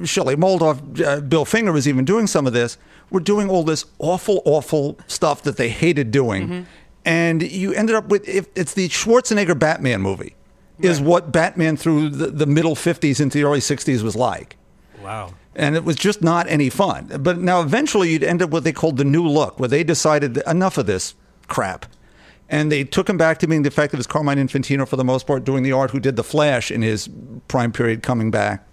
Shelley Moldoff, uh, Bill Finger was even doing some of this. Were doing all this awful, awful stuff that they hated doing, and you ended up with if it's the Schwarzenegger Batman movie, is what Batman through the, the middle '50s into the early '60s was like Wow. and it was just not any fun. But now eventually you'd end up with what they called the new look, where they decided enough of this crap. And they took him back to being the effective as Carmine Infantino for the most part, doing the art who did the Flash in his prime period coming back.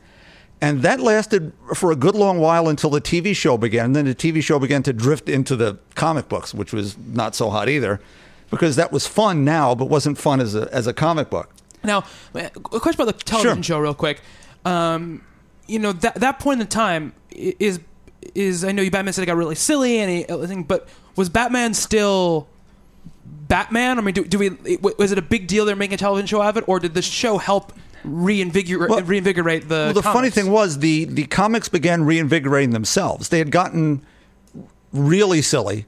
And that lasted for a good long while until the TV show began. And then the TV show began to drift into the comic books, which was not so hot either, because that was fun now, but wasn't fun as a, as a comic book. Now, a question about the television Sure. show, real quick. Um, you know, that that point in time is is I know you Batman said it got really silly and he, everything, but was Batman still Batman? I mean, do, do we was it a big deal they're making a television show out of it, or did the show help reinvigorate Well- reinvigorate the? Well, the funny thing was the the comics began reinvigorating themselves. They had gotten really silly.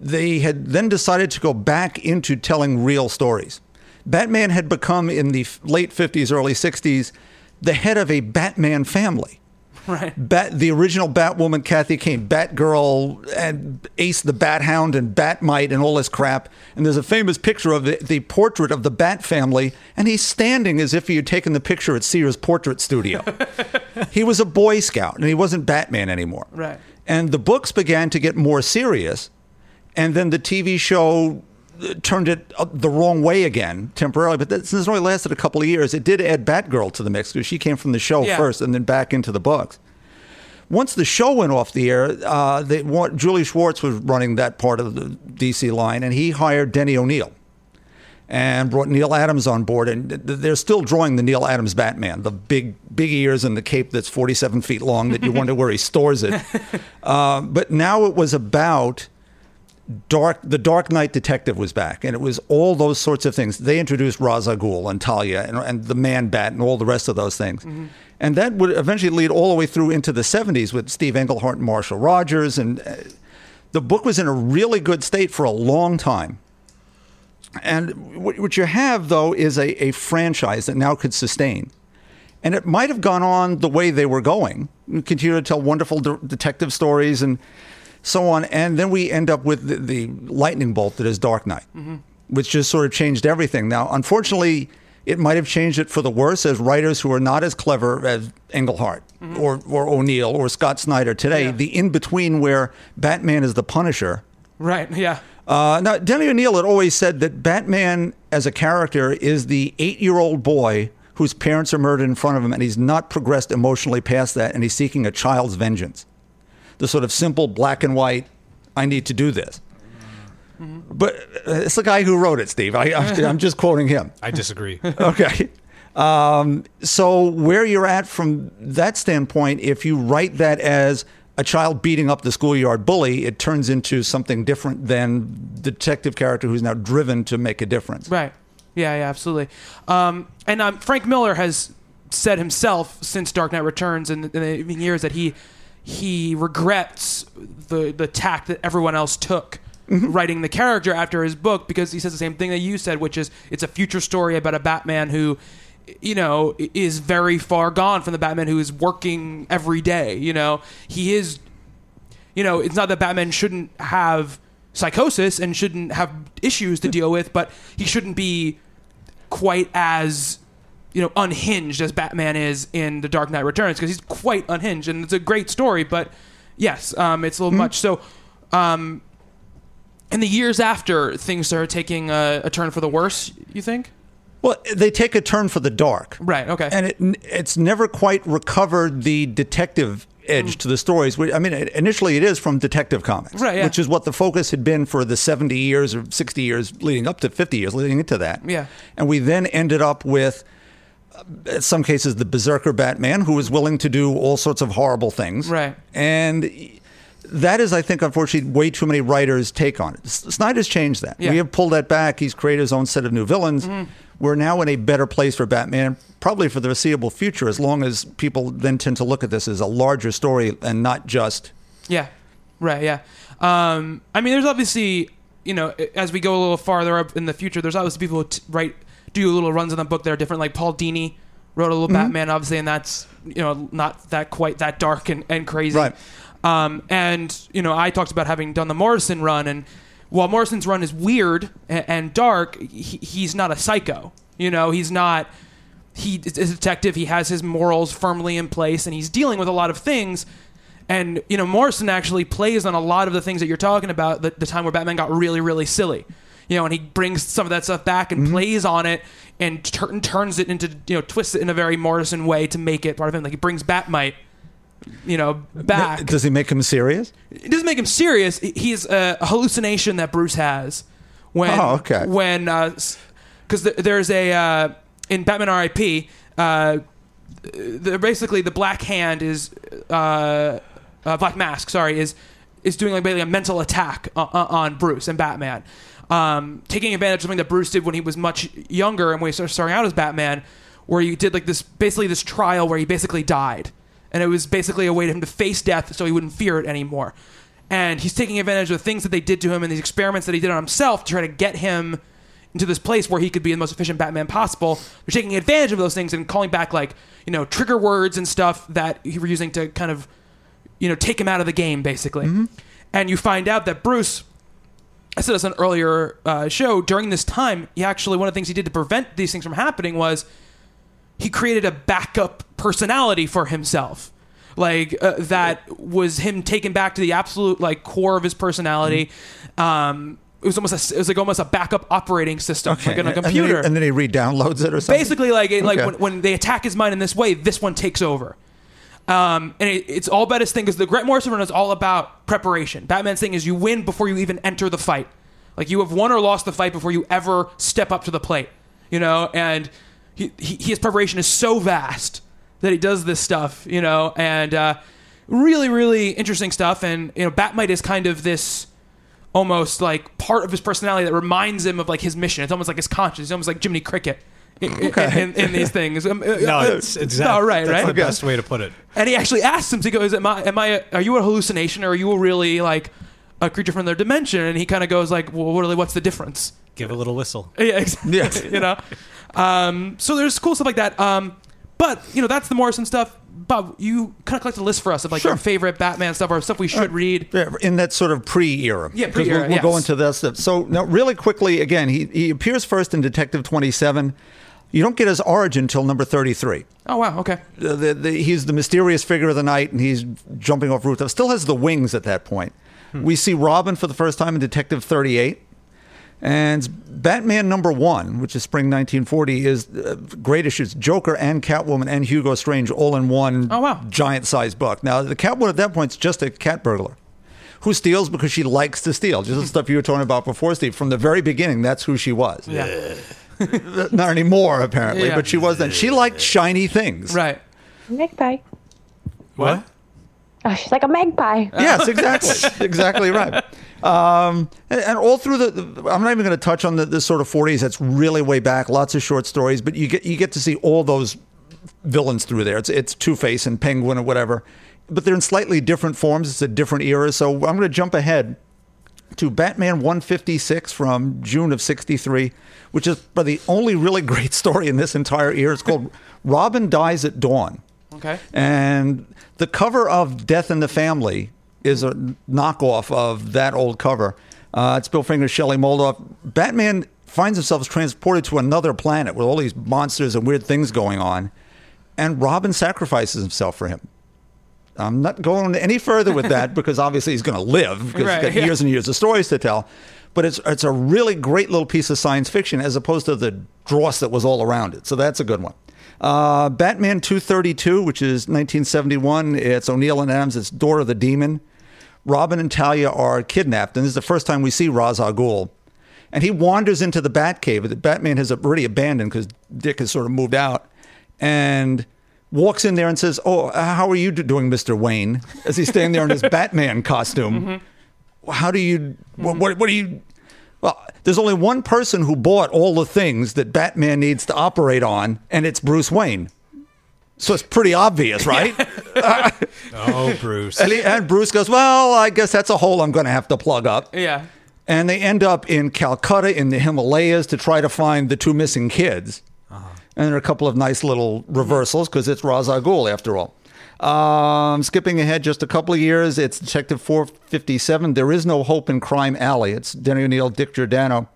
They had then decided to go back into telling real stories. Batman had become in the late 50s, early 60s, the head of a Batman family. right? Bat, the original Batwoman, Kathy Kane, Batgirl, and Ace the Bat Hound, and Batmite, and all this crap. And there's a famous picture of the, the portrait of the Bat family, and he's standing as if he had taken the picture at Sears Portrait Studio. (laughs) he was a Boy Scout, and he wasn't Batman anymore. Right. And the books began to get more serious, and then the TV show turned it uh, the wrong way again temporarily. But that, since it only lasted a couple of years, it did add Batgirl to the mix because she came from the show Yeah. first and then back into the books. Once the show went off the air, uh, they, Julie Schwartz was running that part of the DC line, and he hired Denny O'Neil and brought Neal Adams on board. And they're still drawing the Neal Adams Batman, the big, big ears and the cape that's 47 feet long that you wonder where he stores it. (laughs) Uh, but now it was about Dark, the Dark Knight Detective was back, and it was all those sorts of things. They introduced Ra's al Ghul and Talia and, and the Man Bat and all the rest of those things, and that would eventually lead all the way through into the '70s with Steve Englehart and Marshall Rogers, and uh, the book was in a really good state for a long time. And what what you have though is a, a franchise that now could sustain. And it might have gone on the way they were going, continue to tell wonderful de- detective stories and so on. And then we end up with the, the lightning bolt that is Dark Knight, which just sort of changed everything. Now, unfortunately, it might have changed it for the worse as writers who are not as clever as Englehart or, or O'Neil or Scott Snyder today. Yeah. The in between where Batman is the Punisher. Right? Yeah. Uh, now, Denny O'Neil had always said that Batman as a character is the eight year old boy whose parents are murdered in front of him, and he's not progressed emotionally past that, and he's seeking a child's vengeance. The sort of simple black and white, I need to do this. But uh, it's the guy who wrote it, Steve. I, I'm, (laughs) I'm just quoting him. I disagree. (laughs) Okay. Um, so where you're at from that standpoint, if you write that as a child beating up the schoolyard bully, it turns into something different than the detective character who's now driven to make a difference. Right. Yeah, yeah, absolutely. Um, and um, Frank Miller has said himself since Dark Knight Returns in, in the years that he he regrets the the tack that everyone else took mm-hmm. writing the character after his book because he says the same thing that you said, which is it's a future story about a Batman who you know is very far gone from the Batman who is working every day. You know, he is you know, it's not that Batman shouldn't have psychosis and shouldn't have issues to deal with, but he shouldn't be quite as you know unhinged as Batman is in The Dark Knight Returns because he's quite unhinged and it's a great story, but yes, um, it's a little much. So, um, in the years after things started taking a, a turn for the worse, you think? Well, they take a turn for the dark. Right. Okay. And it, it's never quite recovered the detective edge to the stories. I mean, initially it is from Detective Comics, Right, yeah. which is what the focus had been for the 70 years or 60 years leading up to 50 years leading into that. Yeah. And we then ended up with, in some cases, the Berserker Batman, who was willing to do all sorts of horrible things. Right. And that is, I think, unfortunately, way too many writers take on it. Snyder's changed that. Yeah. Mm-hmm. We have pulled that back. He's created his own set of new villains. We're now in a better place for Batman, probably for the foreseeable future, as long as people then tend to look at this as a larger story and not just. Yeah, right. Yeah. Um, I mean, there's obviously, you know, as we go a little farther up in the future, there's obviously people who t- write, do little runs in the book that are different. Like Paul Dini wrote a little Batman, obviously, and that's you know not that quite that dark and, and crazy. Right. Um, and you know, I talked about having done the Morrison run, and while Morrison's run is weird and, and dark, he, he's not a psycho. You know, he's not he is a detective. He has his morals firmly in place, and he's dealing with a lot of things. And you know, Morrison actually plays on a lot of the things that you're talking about. The, the time where Batman got really, really silly. You know, and he brings some of that stuff back Mm-hmm. and plays on it and tur- turns it into you know twists it in a very Morrison way to make it part of him. Like he brings Batmite, you know, back. Does he make him serious? it doesn't make him serious. He's a hallucination that Bruce has when Oh, okay. when because there's a uh, in Batman R.I.P. Uh, the, basically the Black Hand is uh, uh, Black Mask. Sorry, is is doing like basically a mental attack on, on Bruce and Batman, um, taking advantage of something that Bruce did when he was much younger and when he started starting out as Batman, where he did like this basically this trial where he basically died, and it was basically a way for him to face death so he wouldn't fear it anymore. And he's taking advantage of the things that they did to him and these experiments that he did on himself to try to get him into this place where he could be the most efficient Batman possible. They're taking advantage of those things and calling back like you know trigger words and stuff that he were using to kind of you know take him out of the game basically. And you find out that Bruce. I said this on an earlier uh, show. During this time, he actually one of the things he did to prevent these things from happening was he created a backup personality for himself like uh, that was him taken back to the absolute like core of his personality um it was almost a, it was like almost a backup operating system like on a And then he- computer And then he re-downloads it or something. basically like it, like Okay. when, when they attack his mind in this way this one takes over um, and it, it's all about his thing because the Grant Morrison run is all about preparation. Batman's thing is you win before you even enter the fight. Like you have won or lost the fight before you ever step up to the plate. You know, and he, he, his preparation is so vast that he does this stuff. You know, and uh, really, really interesting stuff. And you know, Batmite is kind of this almost like part of his personality that reminds him of like his mission. It's almost like his conscience. It's almost like Jiminy Cricket. In, in- in, these things, Um, uh, No, uh, it's exactly no, right, That's right. the best way to put it. And he actually asks him, he goes, am I, am I, are you a hallucination or are you a really like a creature from another dimension? And he kind of goes like, well, really, what's the difference? Give a little whistle. (laughs) Yeah, exactly. Yes. (laughs) you know? Um, so there's cool stuff like that. Um, but, you know, that's the Morrison stuff. Bob, you kind of collect a list for us of like Sure. your favorite Batman stuff or stuff we should read. Yeah, in that sort of pre-era. Yeah, pre-era, We'll, we'll go into this. So now, really quickly, again, he he appears first in Detective Twenty Seven. You don't get his origin until number thirty-three. Oh, wow. Okay. The, the, the, he's the mysterious figure of the night, and he's jumping off rooftops. Still has the wings at that point. Hmm. We see Robin for the first time in Detective Thirty-Eight. And Batman number one, which is spring 1940, is uh, great issues. Joker and Catwoman and Hugo Strange all in one Oh, wow. giant sized book. Now, the Catwoman at that point is just a cat burglar who steals because she likes to steal. Just the stuff you were talking about before, Steve. From the very beginning, that's who she was. Yeah. (laughs) Not anymore, apparently, Yeah. but she was then. She liked shiny things. Right. Magpie. What? Oh, she's like a magpie. (laughs) Yes, exactly. exactly right. Um, and, and all through the, the- I'm not even going to touch on the, the sort of 40s. That's really way back. Lots of short stories, but you get you get to see all those villains through there. It's it's Two Face and Penguin or whatever, but they're in slightly different forms. It's a different era. So I'm going to jump ahead to Batman 156 from June of 63, which is probably the only really (laughs) great story in this entire year. It's called Robin Dies at Dawn. Okay. And the cover of Death in the Family is a knockoff of that old cover. Uh, it's Bill Finger, Shelley Moldoff. Batman finds himself transported to another planet with all these monsters and weird things going on. And Robin sacrifices himself for him. I'm not going any further with that (laughs) because obviously he's going to live because Right, he's got yeah. years and years of stories to tell. But it's it's a really great little piece of science fiction as opposed to the dross that was all around it. So that's a good one. Uh, Batman 232, which is 1971. It's O'Neil and Adams. It's Door of the Demon. Robin and Talia are kidnapped, and this is the first time we see Ra's al Ghul. And he wanders into the Batcave that Batman has already abandoned because Dick has sort of moved out, and walks in there and says, "Oh, uh, how are you doing, Mister Wayne?" As he's standing there in his (laughs) Batman costume. Mm-hmm. How do you? What, mm-hmm. what? What do you? Well, there's only one person who bought all the things that Batman needs to operate on, and it's Bruce Wayne. So it's pretty obvious, (laughs) right? (laughs) Oh, Bruce. and, he, and Bruce goes, Well, I guess that's a hole I'm going to have to plug up. Yeah. And they end up in Calcutta in the Himalayas to try to find the two missing kids. And there are a couple of nice little reversals because it's Ra's Ghul after all. Um, skipping ahead just a couple of years, it's Detective 457. There is no hope in Crime Alley. It's Denny O'Neil, Dick Giordano.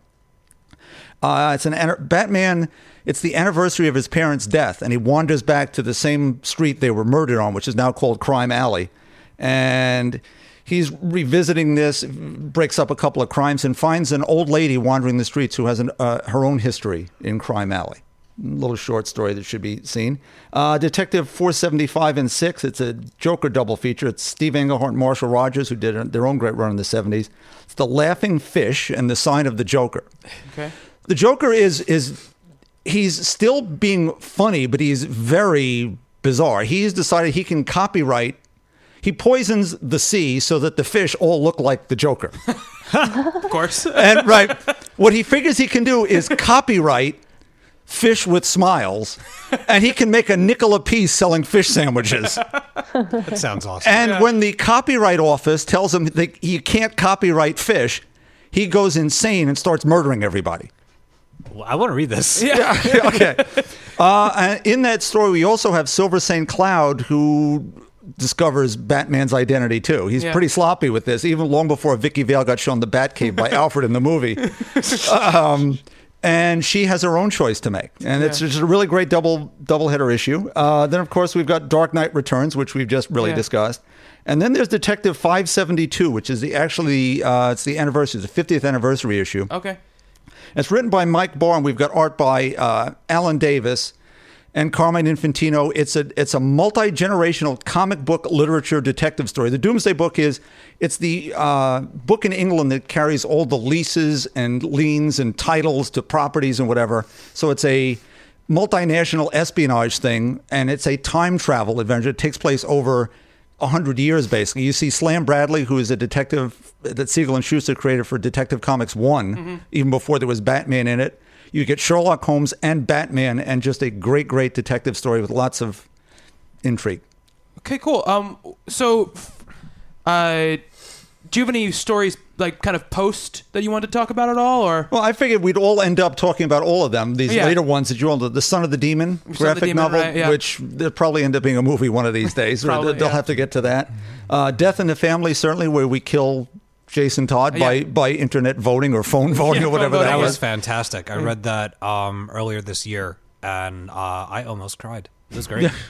Uh, it's an- Batman. It's the anniversary of his parents' death, and he wanders back to the same street they were murdered on, which is now called Crime Alley. And he's revisiting this, breaks up a couple of crimes, and finds an old lady wandering the streets who has an, uh, her own history in Crime Alley. Little short story that should be seen. Uh, Detective 475 and 6. It's a Joker double feature. It's Steve Englehart and Marshall Rogers, who did their own great run in the 70s. It's The Laughing Fish and the Sign of the Joker. Okay. The Joker is is he's still being funny, but he's very bizarre. He's decided he can copyright. He poisons the sea so that the fish all look like the Joker. (laughs) Of course. And right, what he figures he can do is copyright fish with smiles, and he can make a nickel a piece selling fish sandwiches. (laughs) That sounds awesome. And when the copyright office tells him that he can't copyright fish, he goes insane and starts murdering everybody. I want to read this. (laughs) Yeah. okay. Uh, in that story, we also have Silver St. Cloud, who discovers Batman's identity too. He's Yeah. pretty sloppy with this, even long before Vicki Vale got shown the Batcave by (laughs) Alfred in the movie. Um, and she has her own choice to make, and it's just a really great double double header issue. Uh, then, of course, we've got Dark Knight Returns, which we've just really Yeah. discussed, and then there's Detective 572, which is the actually uh, it's the anniversary, it's the 50th anniversary issue. Okay. It's written by Mike Barr, and we've got art by uh, Alan Davis and Carmine Infantino. It's a it's a multi generational comic book literature detective story. The Doomsday Book is it's the uh, book in England that carries all the leases and liens and titles to properties and whatever. So it's a multinational espionage thing, and it's a time travel adventure. It takes place over a hundred years, basically. You see Slam Bradley, who is a detective that Siegel and Shuster created for Detective Comics One, even before there was Batman in it. You get Sherlock Holmes and Batman, and just a great, great detective story with lots of intrigue. Okay, cool. Um, so, uh, do you have any stories like kind of post that you want to talk about at all, or Well, I figured we'd all end up talking about all of them. These Yeah. later ones that you all the Son of the Demon the graphic Demon, novel, right, yeah. which they'll probably end up being a movie one of these days. (laughs) Probably, They'll yeah. have to get to that. Uh, Death in the Family, certainly, where we kill Jason Todd by, Yeah. by internet voting or phone voting Yeah, or whatever phone that voting, That was. was fantastic. I read that um, earlier this year, and uh, I almost cried. It was great. (laughs)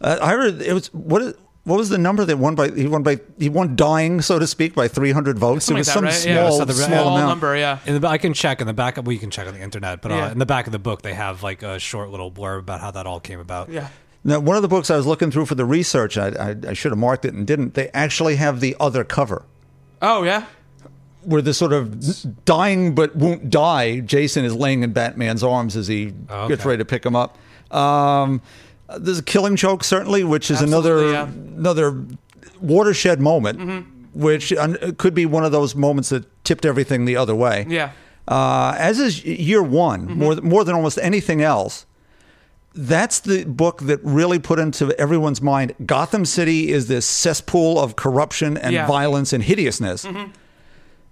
Uh, I heard it was what is, what was the number that won by he won by he won dying so to speak by 300 votes. Something it was like some that, right? small Yeah, it was small, small amount. number? Yeah. In the, I can check in the back. Well, you can check on the internet, but uh, Yeah. in the back of the book, they have like a short little blurb about how that all came about. Yeah. Now, one of the books I was looking through for the research, I, I, I should have marked it and didn't. They actually have the other cover. Oh yeah. where the sort of dying but won't die Jason is laying in Batman's arms as he Oh, gets ready to pick him up. Um, there's a killing joke certainly, which is Absolutely, another yeah. Mm-hmm. another watershed moment, which uh, could be one of those moments that tipped everything the other way. Yeah. Uh, as is year one, Mm-hmm. more more than almost anything else. That's the book that really put into everyone's mind. Gotham City is this cesspool of corruption and Yeah. Mm-hmm. violence and hideousness.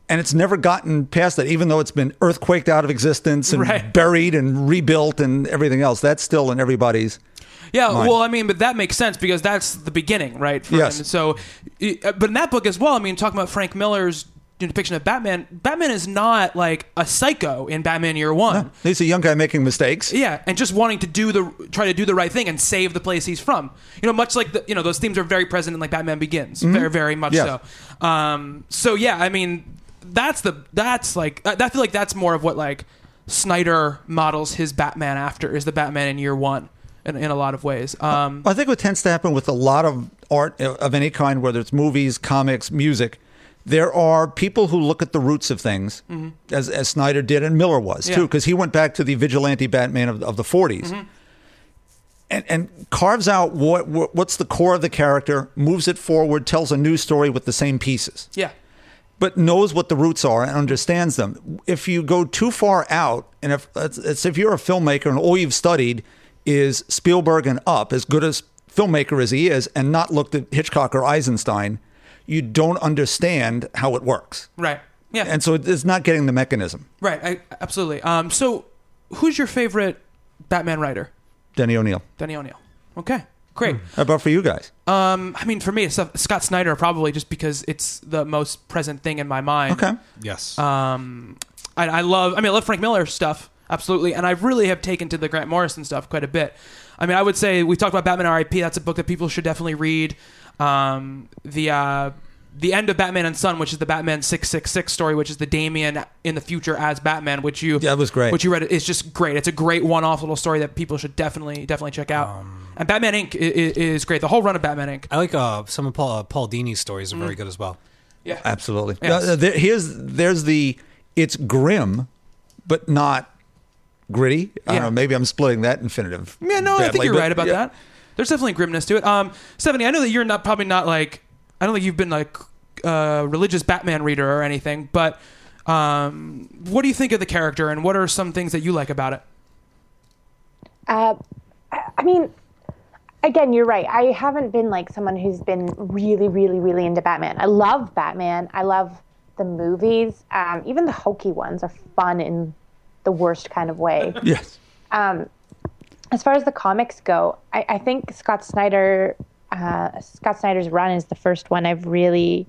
And it's never gotten past that, even though it's been earthquaked out of existence and Right. buried and rebuilt and everything else. That's still in everybody's. Yeah, Mine. well, I mean, but that makes sense because that's the beginning, right? for Yes. him. So, uh, but in that book as well, I mean, talking about Frank Miller's depiction of Batman, Batman is not like a psycho in Batman Year One. He's a young guy making mistakes. Yeah, and just wanting to do the try to do the right thing and save the place he's from. You know, much like the you know those themes are very present in like Batman Begins, very very much Yes. so. Um, so yeah, I mean, that's the that's like I, I feel like that's more of what like Snyder models his Batman after is the Batman in Year One in, in a lot of ways. Um, I think what tends to happen with a lot of art of any kind, whether it's movies, comics, music, there are people who look at the roots of things, as, as Snyder did and Miller was Yeah. too, because he went back to the vigilante Batman of, of the 40s. And, and carves out what, what what's the core of the character, moves it forward, tells a new story with the same pieces yeah, but knows what the roots are and understands them. If you go too far out, and if it's, it's if you're a filmmaker and all you've studied is Spielberg and up, as good as filmmaker as he is, and not looked at Hitchcock or Eisenstein, you don't understand how it works. right. Yeah, And so it's not getting the mechanism. right. I, absolutely. Um, so, who's your favorite Batman writer? Denny O'Neil. Denny O'Neil. Okay, great. How about for you guys? Um, I mean, for me, it's uh, Scott Snyder probably just because it's the most present thing in my mind. Okay. Yes. Um, I, I love. I mean, I love Frank Miller stuff absolutely, and I really have taken to the Grant Morrison stuff quite a bit. I mean, I would say we talked about Batman R.I.P. That's a book that people should definitely read. Um, the uh, the end of Batman and Son, which is the Batman six six six story, which is the Damian in the future as Batman, which you Yeah, it was great. Which you read it's just great. It's a great one off little story that people should definitely definitely check out. Um, and Batman Inc. is, is great. The whole run of Batman Inc. I like uh, some of Paul, uh, Paul Dini's stories are very good as well. Yeah, Absolutely. Yes. Uh, there, here's there's the it's grim, but not gritty. I Yeah. don't know. Maybe I'm splitting that infinitive. Yeah, no, I think you're but right about yeah. that. There's definitely grimness to it. Um, Stephanie, I know that you're not probably not like I don't think you've been like a religious Batman reader or anything, but um, what do you think of the character, and what are some things that you like about it? Uh, I I mean, again, you're right. I haven't been like someone who's been really, really, really into Batman. I love Batman. I love the movies. Um, even the hokey ones are fun in the worst kind of way. (laughs) Yes. as far as the comics go, I, I think Scott Snyder, uh, Scott Snyder's run is the first one I've really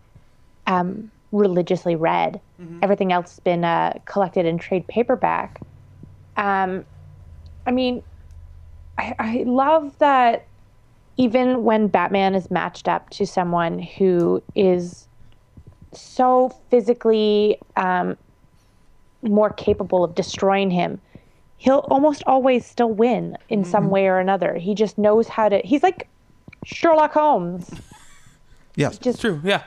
um, religiously read. Everything else has been uh, collected in trade paperback. Um, I mean, I, I love that even when Batman is matched up to someone who is so physically um, more capable of destroying him, he'll almost always still win in some way or another. He just knows how to. He's like Sherlock Holmes. (laughs) Yes. Just True. Yeah.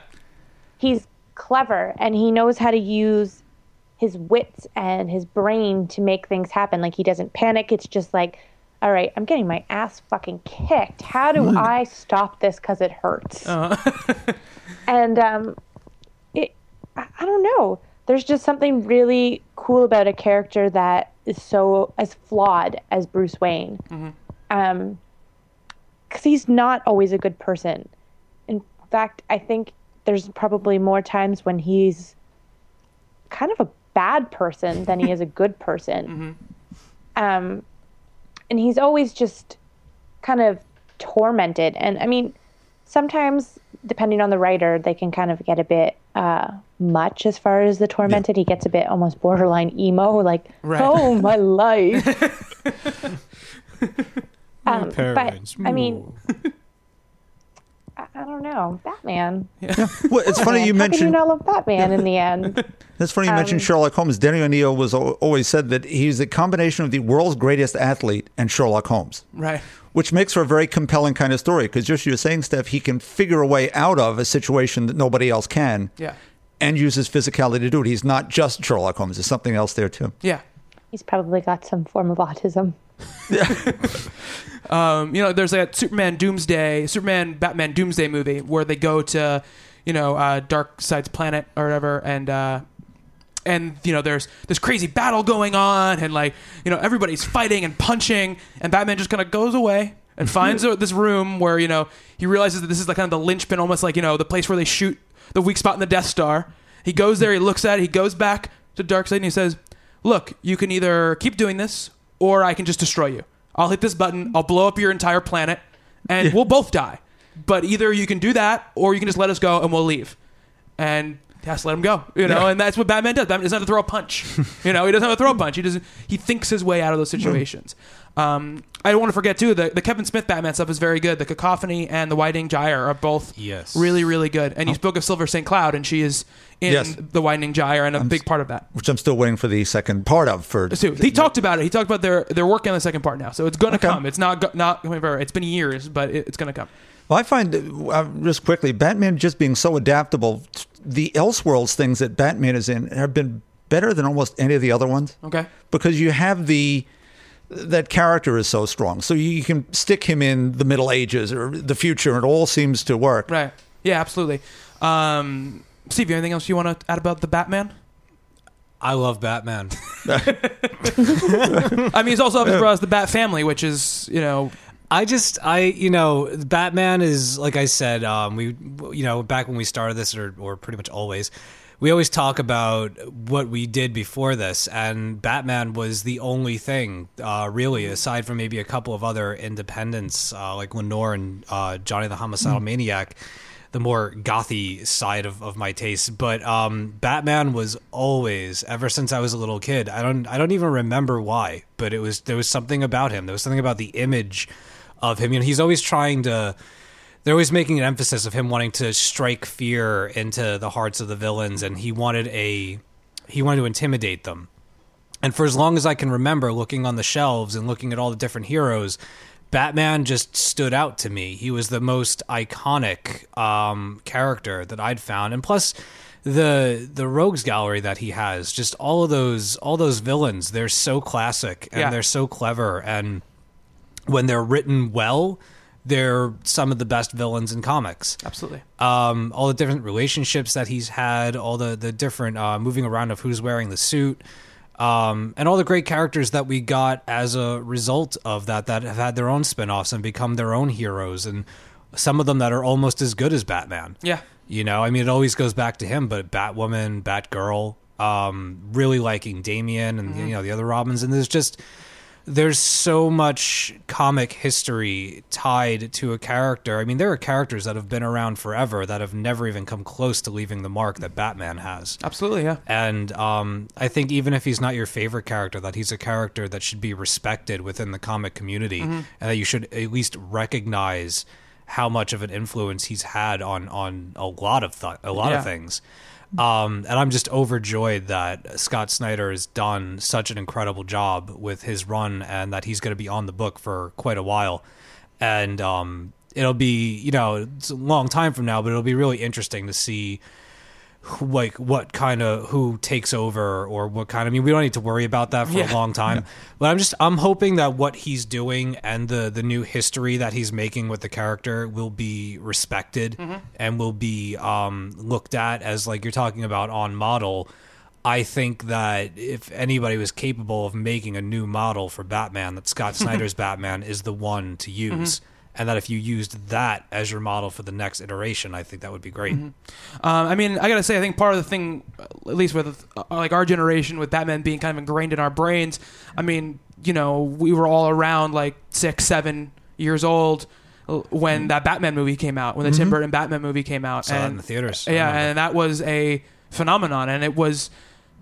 he's clever and he knows how to use his wits and his brain to make things happen. Like he doesn't panic. It's just like, all right, I'm getting my ass fucking kicked. How do I stop this? Because it hurts. (laughs) and um, it, I, I don't know. There's just something really cool about a character that is so as flawed as Bruce Wayne. Um, because he's not always a good person. In fact, I think there's probably more times when he's kind of a bad person than he is a good (laughs) person. Um, and he's always just kind of tormented. And I mean, sometimes, depending on the writer, they can kind of get a bit uh, much as far as the tormented. He gets a bit almost borderline emo, like, Right. oh, my (laughs) life. (laughs) um, but, I mean, (laughs) I, I don't know. Batman. Well, it's funny you mentioned. How can you mentioned. not love Batman in the end? It's funny you mentioned Sherlock Holmes. Denny O'Neil was always said that he's a combination of the world's greatest athlete and Sherlock Holmes. Right. which makes for a very compelling kind of story because just you're saying, Steph, he can figure a way out of a situation that nobody else can. Yeah. And uses physicality to do it. He's not just Sherlock Holmes. There's something else there too. Yeah. He's probably got some form of autism. (laughs) Um, you know, there's that Superman Doomsday, Superman Batman Doomsday movie where they go to, you know, uh, Darkseid's planet or whatever, and uh, and you know, there's this crazy battle going on, and like, you know, everybody's fighting and punching, and Batman just kind of goes away and (laughs) finds this room where you know he realizes that this is like kind of the linchpin, almost like you know the place where they shoot the weak spot in the Death Star. He goes there, he looks at it, he goes back to Darkseid, and he says, "Look, you can either keep doing this, or I can just destroy you. I'll hit this button, I'll blow up your entire planet, and we'll both die. But either you can do that, or you can just let us go and we'll leave." And he has to let him go, you know, and that's what Batman does. Batman doesn't have to throw a punch, (laughs) you know. He doesn't have to throw a punch. He doesn't. He thinks his way out of those situations. Um, I don't want to forget too the the Kevin Smith Batman stuff is very good. The Cacophony and the Widening Gyre are both Yes. really really good. And you spoke of Silver St. Cloud, and she is in Yes. the Widening Gyre and a big part of that. Which I'm still waiting for the second part of. For So he talked about it. He talked about their they're working on the second part now, so it's going to Okay. come. It's not go- not coming forever. It's been years, but it, it's going to come. Well, I find uh, just quickly Batman just being so adaptable. The Elseworlds things that Batman is in have been better than almost any of the other ones. Okay. because you have the that character is so strong. So you can stick him in the Middle Ages or the future, and it all seems to work. Right. Yeah. Absolutely. Um, Steve, you anything else you want to add about the Batman? I love Batman. (laughs) (laughs) I mean, he's also obviously brought us the Bat Family, which is you know I just, I, you know, Batman is like I said, um, we, you know, back when we started this, or, or pretty much always, we always talk about what we did before this, and Batman was the only thing, uh, really, aside from maybe a couple of other independents uh, like Lenore and uh, Johnny the Homicidal Maniac. The more gothy side of, of my taste, but um, Batman was always ever since I was a little kid. I don't I don't even remember why, but it was there was something about him. There was something about the image of him. You know, he's always trying to they're always making an emphasis of him wanting to strike fear into the hearts of the villains, and he wanted a he wanted to intimidate them. And for as long as I can remember, looking on the shelves and looking at all the different heroes, Batman just stood out to me. He was the most iconic um, character that I'd found, and plus the the rogues gallery that he has, just all of those all those villains, they're so classic and Yeah. they're so clever, and when they're written well, they're some of the best villains in comics Absolutely. um, all the different relationships that he's had, all the the different uh, moving around of who's wearing the suit, um, and all the great characters that we got as a result of that that have had their own spin-offs and become their own heroes, and some of them that are almost as good as Batman. Yeah. You know, I mean, it always goes back to him, but Batwoman, Batgirl, um, really liking Damian and you know the other Robins, and there's just there's so much comic history tied to a character. I mean, there are characters that have been around forever that have never even come close to leaving the mark that Batman has. Absolutely. Yeah. And um, I think even if he's not your favorite character, that he's a character that should be respected within the comic community, and that you should at least recognize how much of an influence he's had on on a lot of th- a lot Yeah. of things. Um, and I'm just overjoyed that Scott Snyder has done such an incredible job with his run, and that he's going to be on the book for quite a while. And um, it'll be, you know, it's a long time from now, but it'll be really interesting to see like what kind of who takes over or what kind of, I mean we don't need to worry about that for Yeah. a long (laughs) time. But I'm just I'm hoping that what he's doing and the the new history that he's making with the character will be respected and will be um looked at as like you're talking about on model. I think that if anybody was capable of making a new model for Batman that Scott (laughs) Snyder's Batman is the one to use and that if you used that as your model for the next iteration I think that would be great Um, I mean, I gotta say, I think part of the thing, at least with uh, like our generation, with Batman being kind of ingrained in our brains. I mean, you know, we were all around like six, seven years old uh, when that Batman movie came out, when the Tim Burton Batman movie came out, Saw that and in the theaters. Yeah, and that was a phenomenon, and it was.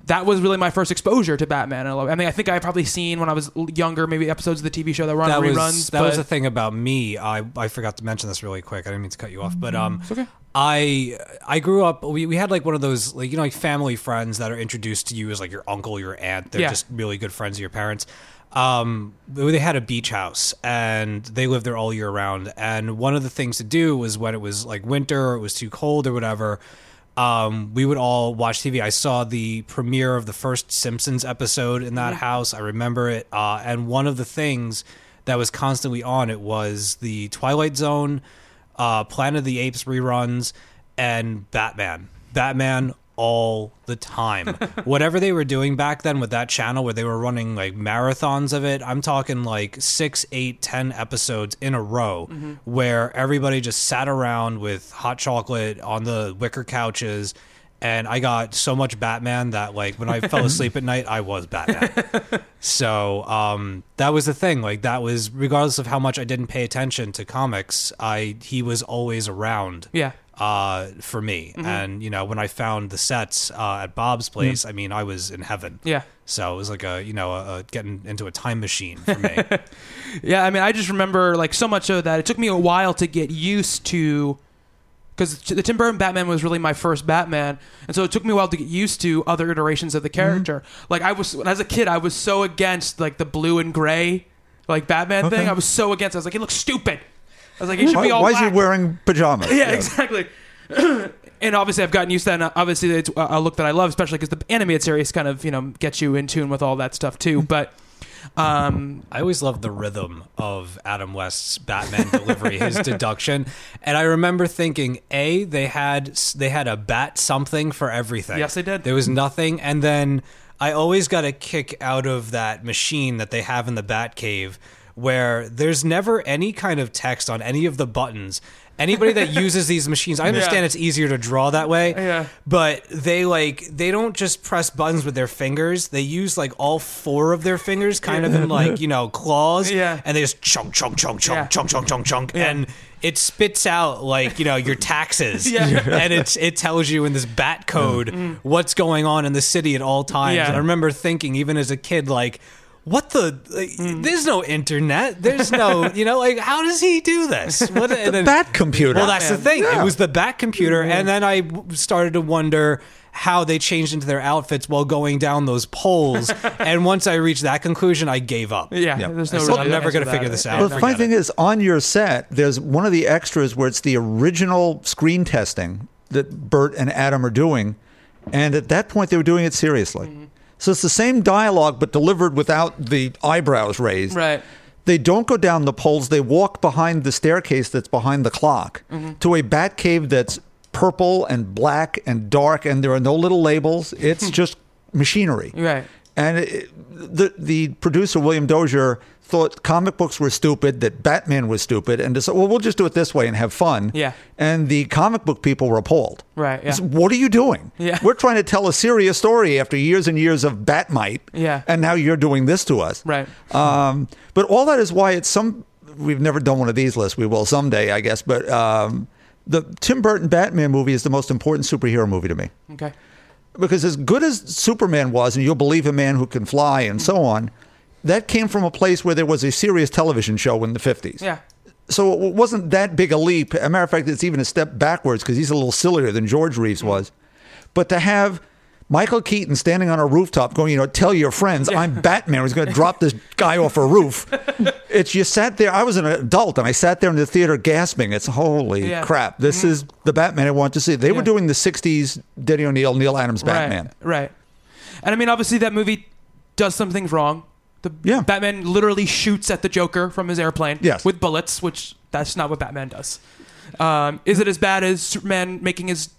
That was really my first exposure to Batman. I mean, I think I probably seen when I was younger, maybe episodes of the TV show that were on that reruns. was that was the thing about me. I I forgot to mention this really quick. I didn't mean to cut you off, but um, okay. I I grew up. We, we had like one of those like you know like family friends that are introduced to you as like your uncle, your aunt. They're Yeah. just really good friends of your parents. Um, they had a beach house and they lived there all year round. And one of the things to do was when it was like winter or it was too cold or whatever. Um, we would all watch TV. I saw the premiere of the first Simpsons episode in that house. I remember it. Uh, and one of the things that was constantly on it was the Twilight Zone, uh, Planet of the Apes reruns, and Batman. Batman all the time. (laughs) Whatever they were doing back then with that channel where they were running like marathons of it, I'm talking like six, eight, ten episodes in a row where everybody just sat around with hot chocolate on the wicker couches. And I got so much Batman that like when I fell (laughs) asleep at night, I was Batman. (laughs) So um, that was the thing. Like that was regardless of how much I didn't pay attention to comics, I he was always around. Yeah. Uh, for me, and you know when I found the sets uh, at Bob's place, I mean I was in heaven. Yeah. So it was like a you know a, a getting into a time machine for me. (laughs) Yeah, I mean, I just remember like so much of that it took me a while to get used to because the Tim Burton Batman was really my first Batman, and so it took me a while to get used to other iterations of the character. Like I was as a kid, I was so against like the blue and gray like Batman thing. I was so against. it. I was like, it looks stupid. I was like, it should Why, be all why is he wearing pajamas? (laughs) Yeah, exactly. (clears throat) and obviously, I've gotten used to that. And obviously, it's a look that I love, especially because the animated series kind of you know gets you in tune with all that stuff too. But um, I always loved the rhythm of Adam West's Batman delivery, his deduction, (laughs) and I remember thinking, a they had they had a bat something for everything. Yes, they did. There was nothing, and then I always got a kick out of that machine that they have in the Bat Cave, where there's never any kind of text on any of the buttons. Anybody that (laughs) uses these machines, I understand Yeah. it's easier to draw that way, Yeah. but they like they don't just press buttons with their fingers. They use like all four of their fingers, kind of in like you know claws, Yeah. and they just chunk, chunk, chunk, chunk, Yeah. chunk, chunk, chunk, chunk, and it spits out like you know your taxes, (laughs) Yeah. (laughs) and it's it tells you in this bat code mm. what's going on in the city at all times. Yeah. And I remember thinking, even as a kid, like. What the? Like, There's no internet. There's no, (laughs) you know, like how does he do this? What, and then- Bat computer. Well, that's the thing. Yeah. It was the Bat computer, and then i started to wonder how they changed into their outfits while going down those poles. (laughs) and once I reached that conclusion, I gave up. Yeah, Yeah. there's no. I real I'm never gonna figure this out. Well, the funny thing is, on your set, there's one of the extras where it's the original screen testing that Burt and Adam are doing, and at that point they were doing it seriously. Mm-hmm. So it's the same dialogue but delivered without the eyebrows raised. Right. They don't go down the poles. They walk behind the staircase that's behind the clock Mm-hmm. to a bat cave that's purple and black and dark, and there are no little labels. It's (laughs) just machinery. Right. And it, the the producer William Dozier thought comic books were stupid, that Batman was stupid, and decided, well, we'll just do it this way and have fun. Yeah. And the comic book people were appalled. Right, yeah. It's, What are you doing? Yeah. (laughs) We're trying to tell a serious story after years and years of Bat-Mite. Yeah. And now you're doing this to us. Right. Um, but all that is why it's some. We've never done one of these lists. We will someday, I guess. But um, the Tim Burton Batman movie is the most important superhero movie to me Okay. because as good as Superman was, and you'll believe a man who can fly and so on, that came from a place where there was a serious television show in the 50s. Yeah. So it wasn't that big a leap. As a matter of fact, it's even a step backwards because he's a little sillier than George Reeves mm-hmm. was. But to have Michael Keaton standing on a rooftop going, you know, tell your friends, I'm Batman, who's going to drop this guy off a roof. (laughs) It's you sat there. I was an adult and I sat there in the theater gasping. It's holy Yeah. crap. This mm-hmm. is the Batman I want to see. They were doing the 60s Denny O'Neil, Neal Adams Batman. Right. Right. And I mean, obviously, that movie does some things wrong. The Yeah. Batman literally shoots at the Joker from his airplane Yes. with bullets, which that's not what Batman does. Um, is it as bad as Superman making his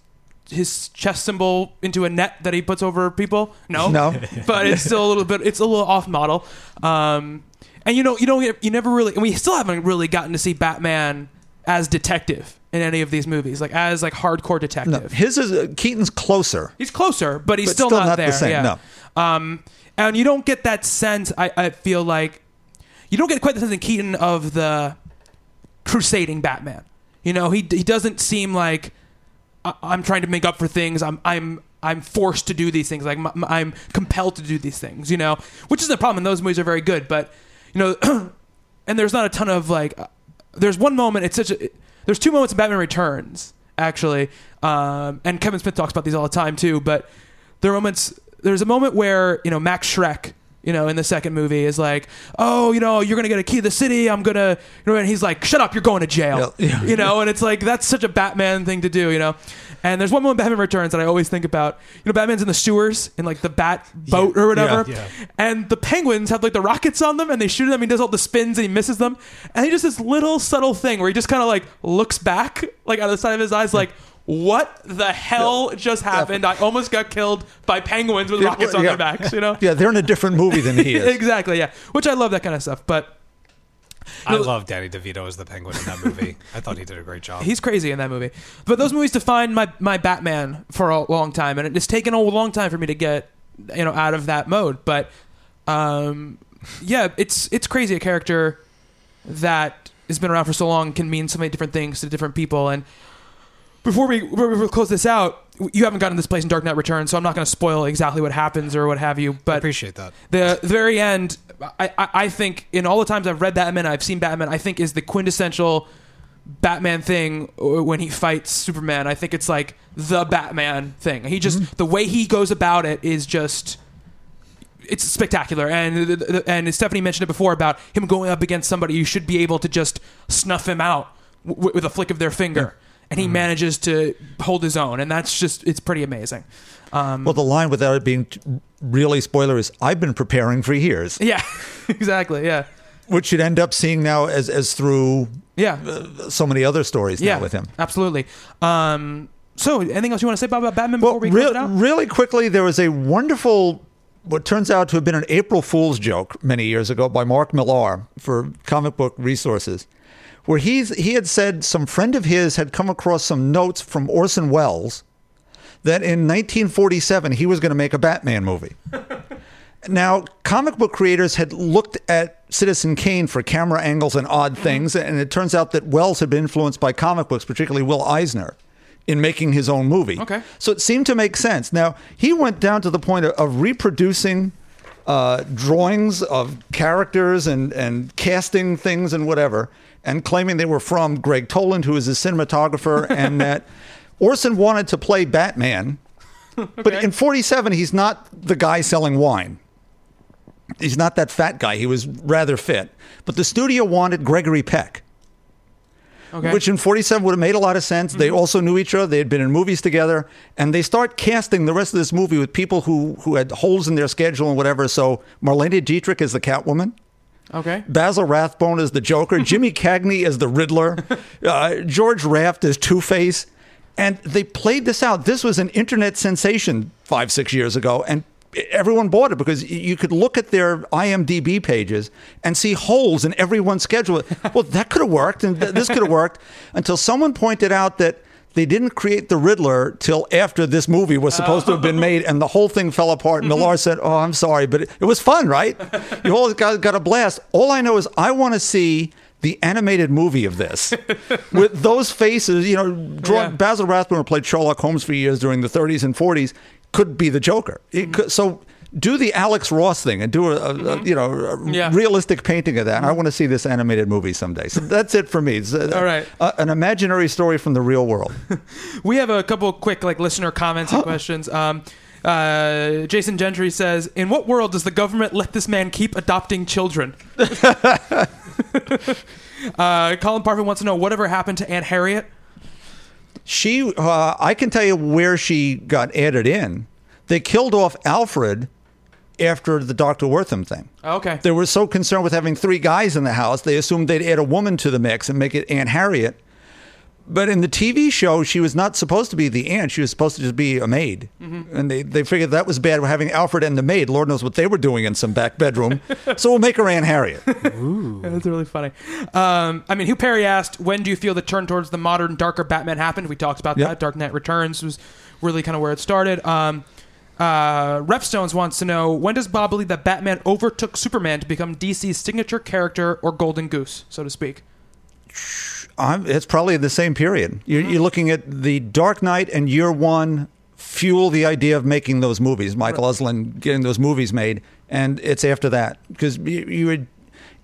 his chest symbol into a net that he puts over people? No, No. (laughs) but it's still a little bit. It's a little off model. Um, and you know, you don't you never really, and we still haven't really gotten to see Batman as detective in any of these movies, like as like hardcore detective. No, his is uh, Keaton's closer. He's closer, but he's But still, still not, not the same, yeah. no. Um, and you don't get that sense. I, I feel like you don't get quite the sense in Keaton of the crusading Batman. You know, he he doesn't seem like I, I'm trying to make up for things. I'm I'm I'm forced to do these things. Like m- I'm compelled to do these things. You know, which is the problem. And those movies are very good, but you know, (clears throat) and there's not a ton of like. uh, There's one moment. It's such a. There's two moments in Batman Returns actually, um, and Kevin Smith talks about these all the time too. But there are moments. There's a moment where you know Max Shreck. You know, in the second movie, is like, oh, you know, you're gonna get a key to the city. I'm gonna, you know, and he's like, shut up, you're going to jail. Yeah, yeah. You know, and it's like that's such a Batman thing to do. You know, and there's one moment in Batman Returns that I always think about. You know, Batman's in the sewers in like the Bat boat or whatever, yeah. and the penguins have like the rockets on them, and they shoot at him. He does all the spins and he misses them, and he does this little subtle thing where he just kind of like looks back, like out of the side of his eyes, like. What the hell just happened? I almost got killed by penguins with Yeah, rockets on yeah. their backs, you know? Yeah, they're in a different movie than he (laughs) is. exactly, yeah. Which I love that kind of stuff. But I love Danny DeVito as the penguin in that movie. (laughs) I thought he did a great job. He's crazy in that movie. But those movies defined my my Batman for a long time, and it's taken a long time for me to get you know out of that mode. But um, yeah, it's it's crazy a character that has been around for so long can mean so many different things to different people. And before we, before we close this out, you haven't gotten this place in Dark Knight Returns, so I'm not going to spoil exactly what happens or what have you. But I appreciate that. the, the very end, I, I, I think in all the times I've read Batman, I've seen Batman. I think is the quintessential Batman thing when he fights Superman. I think it's like the Batman thing. He just mm-hmm. the way he goes about it is just it's spectacular. And and Stephanie mentioned it before about him going up against somebody. You should be able to just snuff him out w- with a flick of their finger. And he manages to hold his own, and that's just, it's pretty amazing. Um, Well, the line without it being t- really spoiler is I've been preparing for years, (laughs) yeah, (laughs) exactly. Yeah. which you'd end up seeing now as, as through Yeah. so many other stories yeah, now with him. Absolutely. Um, so, anything else you want to say about, Batman before Well, we close it out? really quickly, there was a wonderful, what turns out to have been an April Fool's joke many years ago by Mark Millar for Comic Book Resources, where he's he had said some friend of his had come across some notes from Orson Welles that in 1947 he was going to make a Batman movie. (laughs) Now, comic book creators had looked at Citizen Kane for camera angles and odd things, and it turns out that Welles had been influenced by comic books, particularly Will Eisner, in making his own movie. Okay. So it seemed to make sense. Now, he went down to the point of, of reproducing uh, drawings of characters and, and casting things and whatever, and claiming they were from Gregg Toland, who is a cinematographer, (laughs) and that Orson wanted to play Batman. (laughs) But in 47, he's not the guy selling wine. He's not that fat guy. He was rather fit. But the studio wanted Gregory Peck Okay. which in 47 would have made a lot of sense. They mm-hmm. also knew each other. They had been in movies together. And they start casting the rest of this movie with people who, who had holes in their schedule and whatever. So Marlene Dietrich is the Catwoman. Okay. Basil Rathbone is the Joker. (laughs) Jimmy Cagney is the Riddler. Uh, George Raft is Two Face. And they played this out. This was an internet sensation five, six years ago. And everyone bought it because you could look at their IMDb pages and see holes in everyone's schedule. (laughs) Well, that could have worked and th- this could have worked until someone pointed out that they didn't create the Riddler till after this movie was supposed to have been oh. made, and the whole thing fell apart. And Millar said, "Oh, I'm sorry, but it, it was fun, right? You all got, got a blast. All I know is I want to see." The animated movie of this, (laughs) with those faces, you know, draw, Yeah. Basil Rathbone who played Sherlock Holmes for years during the 30s and 40s, could be the Joker. It mm-hmm. could, so do the Alex Ross thing and do a, a, a, you know a Yeah. realistic painting of that. I want to see this animated movie someday. So that's it for me. It's a- All right. a- an imaginary story from the real world. (laughs) We have a couple quick like listener comments and questions. Um, uh, Jason Gentry says, "In what world does the government let this man keep adopting children?" (laughs) (laughs) uh, Colin Parfit wants to know whatever happened to Aunt Harriet. She, uh, I can tell you where she got added in. They killed off Alfred after the Dr. Wertham thing. Okay. They were so concerned with having three guys in the house, they assumed they'd add a woman to the mix and make it Aunt Harriet. But in the TV show, she was not supposed to be the aunt. She was supposed to just be a maid. And they, they figured that was bad having Alfred and the maid. Lord knows what they were doing in some back bedroom. (laughs) so we'll make her Aunt Harriet. Ooh. That's really funny. Um, I mean, Hugh Perry asked, "When do you feel the turn towards the modern, darker Batman happened?" We talked about Yep. that. Dark Knight Returns was really kind of where it started. Um, uh, Repstones wants to know when does Bob believe that Batman overtook Superman to become DC's signature character or golden goose, so to speak? I'm, it's probably the same period. You're, you're looking at the Dark Knight and Year One fuel the idea of making those movies. Michael Uslan getting those movies made, and it's after that because you, you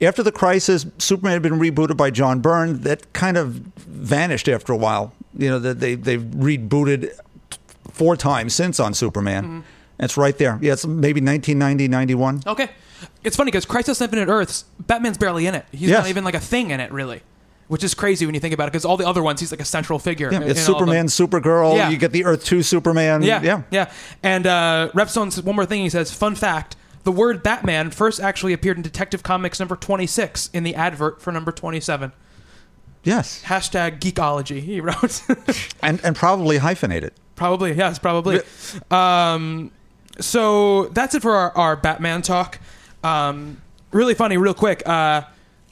after the crisis, Superman had been rebooted by John Byrne. That kind of vanished after a while. You know that they they've rebooted four times since on Superman. It's right there. Yeah, it's maybe 1990, 91. Okay, it's funny because Crisis Infinite Earths, Batman's barely in it. He's Yes. not even like a thing in it, really, which is crazy when you think about it. Because all the other ones, he's like a central figure. Yeah, in- it's in all of them. Superman, Supergirl. Yeah. You get the Earth Two Superman. Yeah, yeah. yeah. And uh, Repstone says one more thing. He says, "Fun fact: the word Batman first actually appeared in Detective Comics number twenty-six in the advert for number twenty-seven. Yes, Hashtag geekology." He wrote, (laughs) and and probably hyphenated. "Probably, yes, probably." Um, so that's it for our, our Batman talk. Um, really funny, real quick. Uh,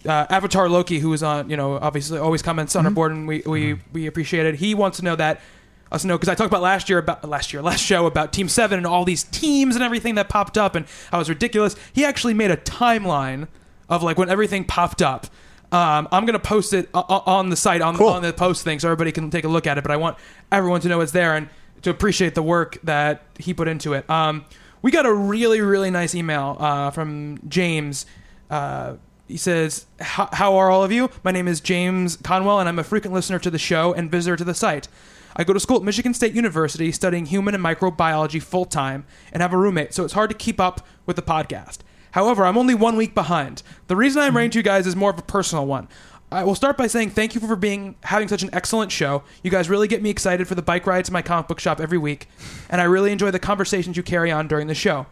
uh, Avatar Loki, who is on, you know, obviously always comments on our board, and we we, we appreciate it. He wants to know that us know because I talked about last year about last year last show about Team Seven and all these teams and everything that popped up and how it was ridiculous. He actually made a timeline of like when everything popped up. Um, I'm gonna post it o- o- on the site on, Cool. on the post thing so everybody can take a look at it. But I want everyone to know it's there and to appreciate the work that he put into it. Um, we got a really really nice email uh, from James. Uh, he says, "How how are all of you? My name is James Conwell, and I'm a frequent listener to the show and visitor to the site. I go to school at Michigan State University studying human and microbiology full time and have a roommate, so it's hard to keep up with the podcast. However, I'm only one week behind. The reason I'm writing to you guys is more of a personal one. I will start by saying thank you for being having such an excellent show. You guys really get me excited for the bike ride to my comic book shop every week, and I really enjoy the conversations you carry on during the show.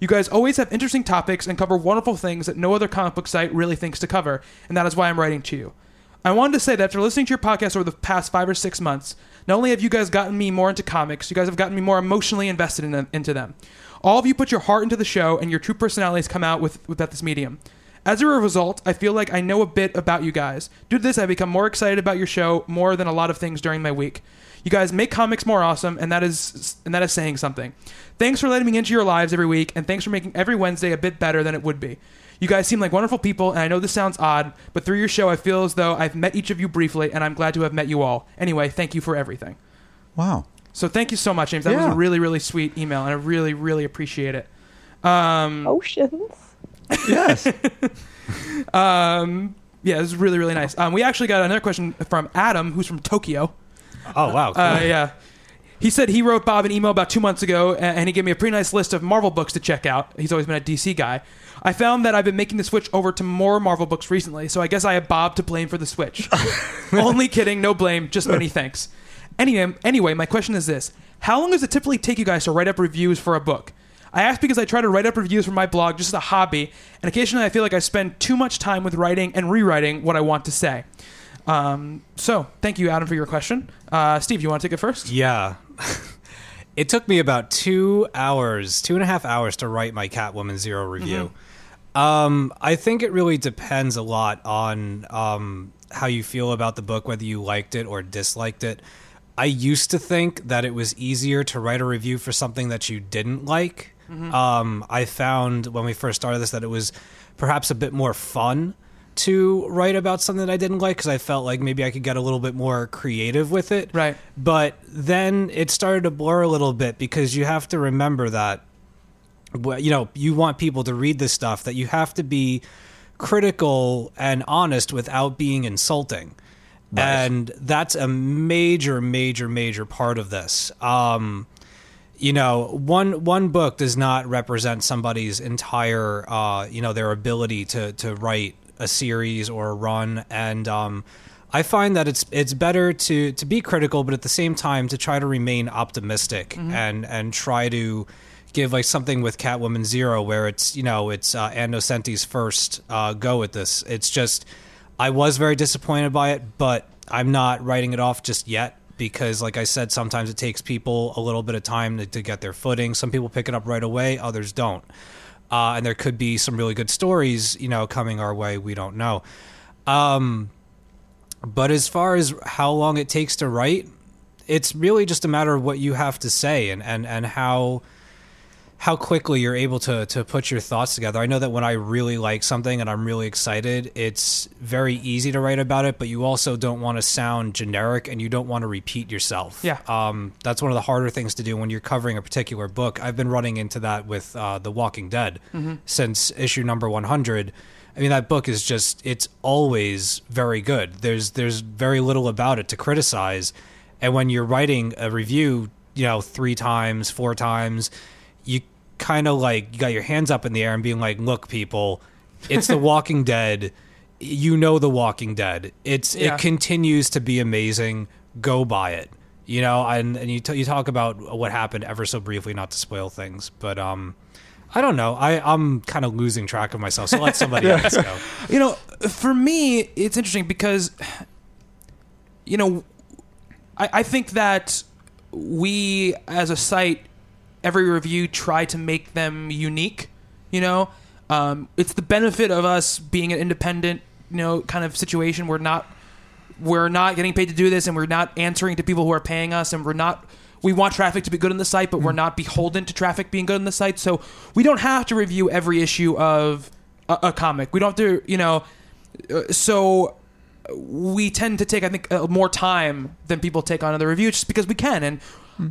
You guys always have interesting topics and cover wonderful things that no other comic book site really thinks to cover, and that is why I'm writing to you. I wanted to say that after listening to your podcast over the past five or six months, not only have you guys gotten me more into comics, you guys have gotten me more emotionally invested in them, into them. All of you put your heart into the show, and your true personalities come out with, with this medium. As a result, I feel like I know a bit about you guys. Due to this, I've become more excited about your show more than a lot of things during my week. You guys make comics more awesome, and that is and that is saying something. Thanks for letting me into your lives every week, and thanks for making every Wednesday a bit better than it would be. You guys seem like wonderful people, and I know this sounds odd, but through your show, I feel as though I've met each of you briefly, and I'm glad to have met you all. Anyway, thank you for everything. Wow. So thank you so much, James. That was Yeah. a really, really sweet email, and I really, really appreciate it. Oceans. Yes. (laughs) Yeah, this is really really nice. Um, we actually got another question from Adam, who's from Tokyo. Oh wow. Uh, yeah. He said he wrote Bob an email about two months ago, a- and he gave me a pretty nice list of Marvel books to check out. He's always been a DC guy. I found that I've been making the switch over to more Marvel books recently, so I guess I have Bob to blame for the switch. (laughs) Only kidding, no blame, just many thanks. Anyway, anyway, my question is this: How long does it typically take you guys to write up reviews for a book? I ask because I try to write up reviews for my blog just as a hobby, and occasionally I feel like I spend too much time with writing and rewriting what I want to say. Um, so, thank you, Adam, for your question. Uh, Steve, you want to take it first? Yeah. (laughs) it took me about two hours, two and a half hours to write my Catwoman Zero review. Um, I think it really depends a lot on um, how you feel about the book, whether you liked it or disliked it. I used to think that it was easier to write a review for something that you didn't like. Um, I found when we first started this that it was perhaps a bit more fun to write about something that I didn't like because I felt like maybe I could get a little bit more creative with it. Right. But then it started to blur a little bit because you have to remember that you know, you want people to read this stuff that you have to be critical and honest without being insulting. And that's a major, major, major part of this. Um, you know, one one book does not represent somebody's entire, uh, you know, their ability to to write a series or a run. And um, I find that it's it's better to to be critical, but at the same time to try to remain optimistic and and try to give like something with Catwoman Zero, where it's you know it's uh, Ann Nocenti's first uh, go at this. It's just I was very disappointed by it, but I'm not writing it off just yet because, like I said, sometimes it takes people a little bit of time to, to get their footing. Some people pick it up right away, others don't. Uh, and there could be some really good stories, you know, coming our way. We don't know. Um, but as far as how long it takes to write, it's really just a matter of what you have to say and, and, and how how quickly you're able to to put your thoughts together. I know that when I really like something and I'm really excited, it's very easy to write about it, but you also don't want to sound generic and you don't want to repeat yourself. Yeah. Um, that's one of the harder things to do when you're covering a particular book. I've been running into that with uh, The Walking Dead since issue number 100. I mean, that book is just, it's always very good. There's, there's very little about it to criticize. And when you're writing a review, you know, three times, four times, you kind of like you got your hands up in the air and being like, "Look, people, it's The (laughs) Walking Dead. You know The Walking Dead. It's Yeah. it continues to be amazing. Go buy it." You know, and and you t- you talk about what happened ever so briefly, not to spoil things, but um, I don't know. I I'm kind of losing track of myself, so let somebody (laughs) else go. You know, for me, it's interesting because, you know, I, I think that we as a site, every review try to make them unique. You know, um, it's the benefit of us being an independent, you know, kind of situation. We're not we're not getting paid to do this, and we're not answering to people who are paying us, and we're not. We want traffic to be good on the site, but we're not beholden to traffic being good on the site. So we don't have to review every issue of a, a comic. We don't have to, you know. uh, So we tend to take, I think, uh, more time than people take on other reviews, just because we can. And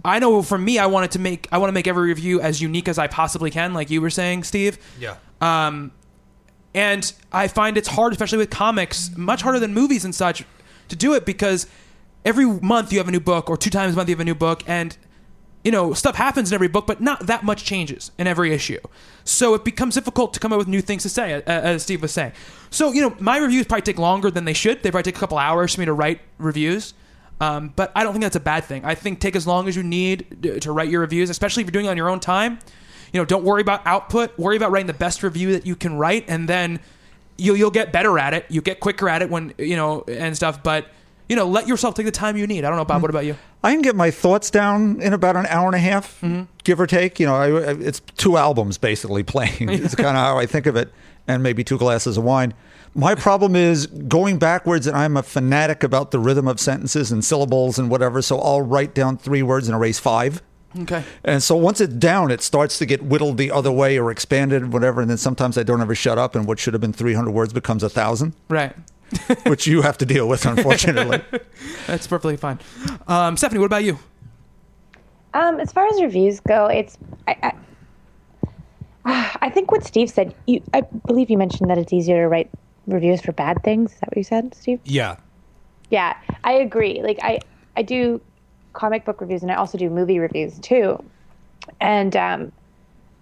I know for me, I wanted to make, I want to make every review as unique as I possibly can, like you were saying, Steve. Yeah. Um, and I find it's hard, especially with comics, much harder than movies and such, to do it because every month you have a new book, or two times a month you have a new book, and you know stuff happens in every book, but not that much changes in every issue. So it becomes difficult to come up with new things to say, as Steve was saying. So you know, my reviews probably take longer than they should. They probably take a couple hours for me to write reviews. Um, but I don't think that's a bad thing. I think take as long as you need to- write your reviews, especially if you're doing it on your own time. You know, don't worry about output. Worry about writing the best review that you can write, and then you'll you'll get better at it. You get quicker at it when you know and stuff. But you know, let yourself take the time you need. I don't know, Bob. What about you? I can get my thoughts down in about an hour and a half, Mm-hmm. give or take. You know, I, it's two albums basically (laughs) playing. (laughs) it's kind of how I think of it, and maybe two glasses of wine. My problem is going backwards, and I'm a fanatic about the rhythm of sentences and syllables and whatever. So I'll write down three words and erase five. Okay. And so once it's down, it starts to get whittled the other way or expanded, or whatever. And then sometimes I don't ever shut up, and what should have been 300 words becomes a thousand, Right. (laughs) which you have to deal with, unfortunately. (laughs) That's perfectly fine. Um, Stephanie, what about you? Um, as far as reviews go, it's I, I, (sighs) I think what Steve said. You, I believe you mentioned that it's easier to write reviews for bad things. Is that what you said, Steve? Yeah. Yeah, I agree. Like I, I do comic book reviews and I also do movie reviews too, and um,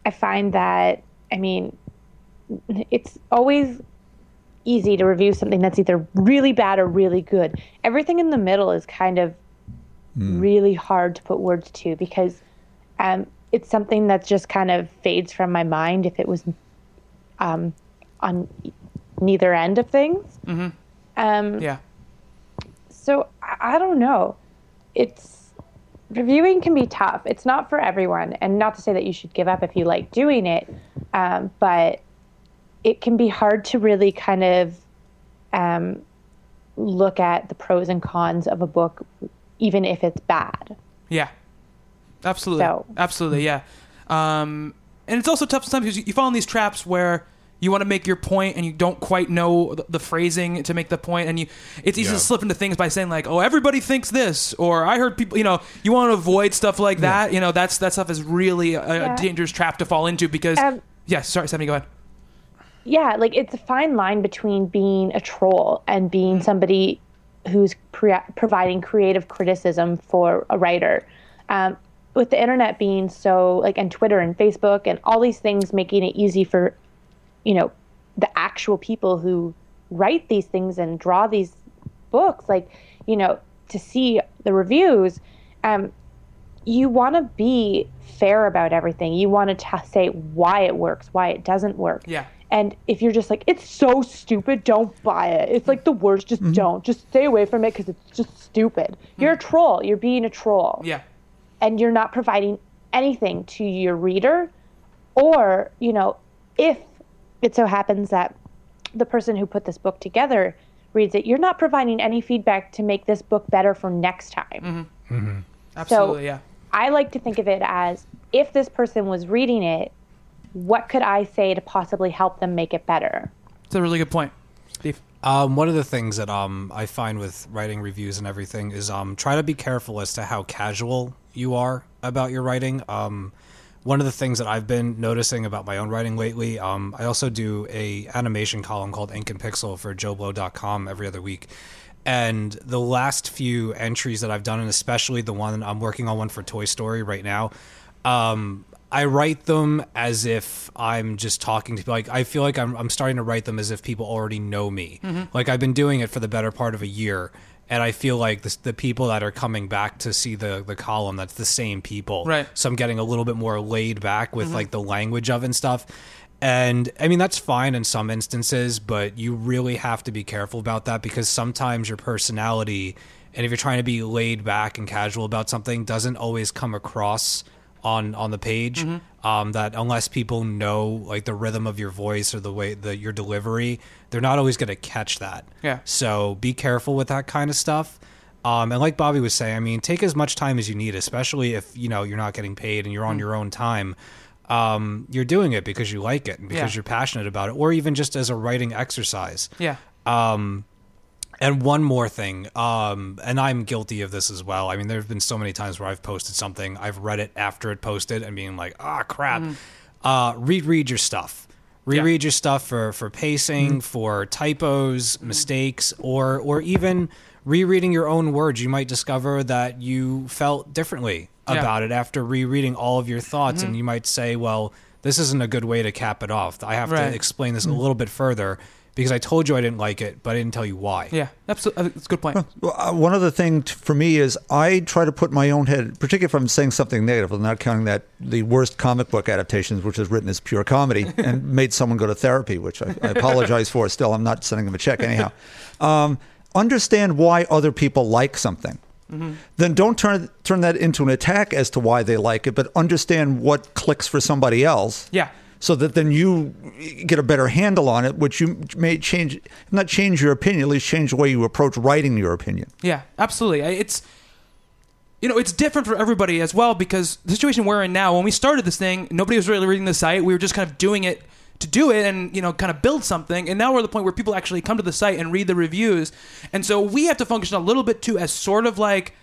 I find that I mean, it's always easy to review something that's either really bad or really good. Everything in the middle is kind of really hard to put words to because um, it's something that just kind of fades from my mind if it was um, on neither end of things. Um, Yeah. so I, don't know. It's reviewing can be tough. It's not for everyone, and not to say that you should give up if you like doing it, um, but it can be hard to really kind of um, look at the pros and cons of a book, even if it's bad. Yeah, absolutely, So- absolutely, yeah. Um, and it's also tough sometimes because you fall in these traps where you want to make your point and you don't quite know the, the phrasing to make the point, and you it's easy Yeah. to slip into things by saying like, "Oh, everybody thinks this," or "I heard people," you know. You want to avoid stuff like that. You know, that's that stuff is really a, a Yeah. dangerous trap to fall into because. Um, yes, sorry, Stephanie, go ahead. yeah, like it's a fine line between being a troll and being somebody who's pre- providing creative criticism for a writer. Um, with the internet being so like and Twitter and Facebook and all these things making it easy for you know the actual people who write these things and draw these books like you know to see the reviews um you want to be fair about everything. You want to say why it works why it doesn't work. Yeah. and if you're just like it's so stupid don't buy it. It's like the worst just don't. Just stay away from it because it's just stupid. You're a troll. You're being a troll. Yeah, and you're not providing anything to your reader or you know if it so happens that the person who put this book together reads it you're not providing any feedback to make this book better for next time absolutely, yeah. i like to think of it as if this person was reading it what could i say to possibly help them make it better It's a really good point, Steve. Um, one of the things that um, I find with writing reviews and everything is um, try to be careful as to how casual you are about your writing. Um, one of the things that I've been noticing about my own writing lately, um, I also do a animation column called Ink and Pixel for JoBlo.com every other week. And the last few entries that I've done, and especially the one I'm working on one for Toy Story right now, um, I write them as if I'm just talking to people. like I feel like I'm I'm starting to write them as if people already know me. Like I've been doing it for the better part of a year, and I feel like this, the people that are coming back to see the the column that's the same people. Right. So I'm getting a little bit more laid back with mm-hmm. like the language of and stuff. And I mean that's fine in some instances, but you really have to be careful about that because sometimes your personality and if you're trying to be laid back and casual about something doesn't always come across on on the page um, that unless people know like the rhythm of your voice or the way that your delivery they're not always going to catch that. Yeah. so be careful with that kind of stuff. Um, and like bobby was saying i mean take as much time as you need especially if you know you're not getting paid and you're on your own time. Um, you're doing it because you like it and because Yeah. you're passionate about it or even just as a writing exercise. Yeah, and one more thing, um, and I'm guilty of this as well. I mean, there have been so many times where I've posted something, I've read it after it posted, and being like, "Ah, crap." Uh, reread your stuff. Reread your stuff for for pacing, for typos, mistakes, or or even rereading your own words. You might discover that you felt differently Yeah. about it after rereading all of your thoughts, and you might say, "Well, this isn't a good way to cap it off. I have Right. to explain this a little bit further." Because I told you I didn't like it, but I didn't tell you why. yeah. Absolutely, that's a good point. Well, uh, one other thing t- for me is I try to put my own head, particularly if I'm saying something negative, I'm not counting that the worst comic book adaptations, which is written as pure comedy (laughs) and made someone go to therapy, which I, I apologize for. Still, I'm not sending them a check anyhow. (laughs) Um, understand why other people like something. Then don't turn turn that into an attack as to why they like it, but understand what clicks for somebody else Yeah. So that then you get a better handle on it, which you may change, not change your opinion, at least change the way you approach writing your opinion. Yeah, absolutely. It's you know, it's different for everybody as well because the situation we're in now, when we started this thing, nobody was really reading the site. We were just kind of doing it to do it and, you know, kind of build something. And now we're at the point where people actually come to the site and read the reviews. And so we have to function a little bit too as sort of like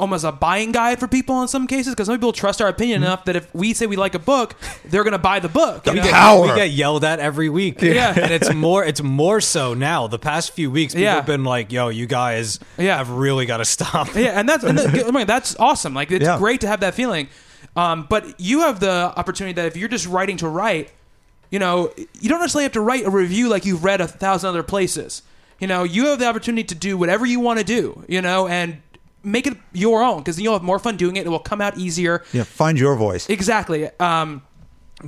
almost a buying guide for people in some cases because some people trust our opinion Mm-hmm. enough that if we say we like a book, they're going to buy the book. you know? power. We get yelled at every week. Yeah. (laughs) and it's more it's more so now. The past few weeks, people Yeah. have been like, "Yo, you guys Yeah. have really got to stop." (laughs) Yeah, and that's and that- that's awesome. Like it's Yeah. great to have that feeling. Um, but you have the opportunity that if you're just writing to write, you know, you don't necessarily have to write a review like you've read a thousand other places. You know, you have the opportunity to do whatever you want to do. You know, and make it your own because you'll have more fun doing it. It will come out easier. Yeah, find your voice. Exactly. Um,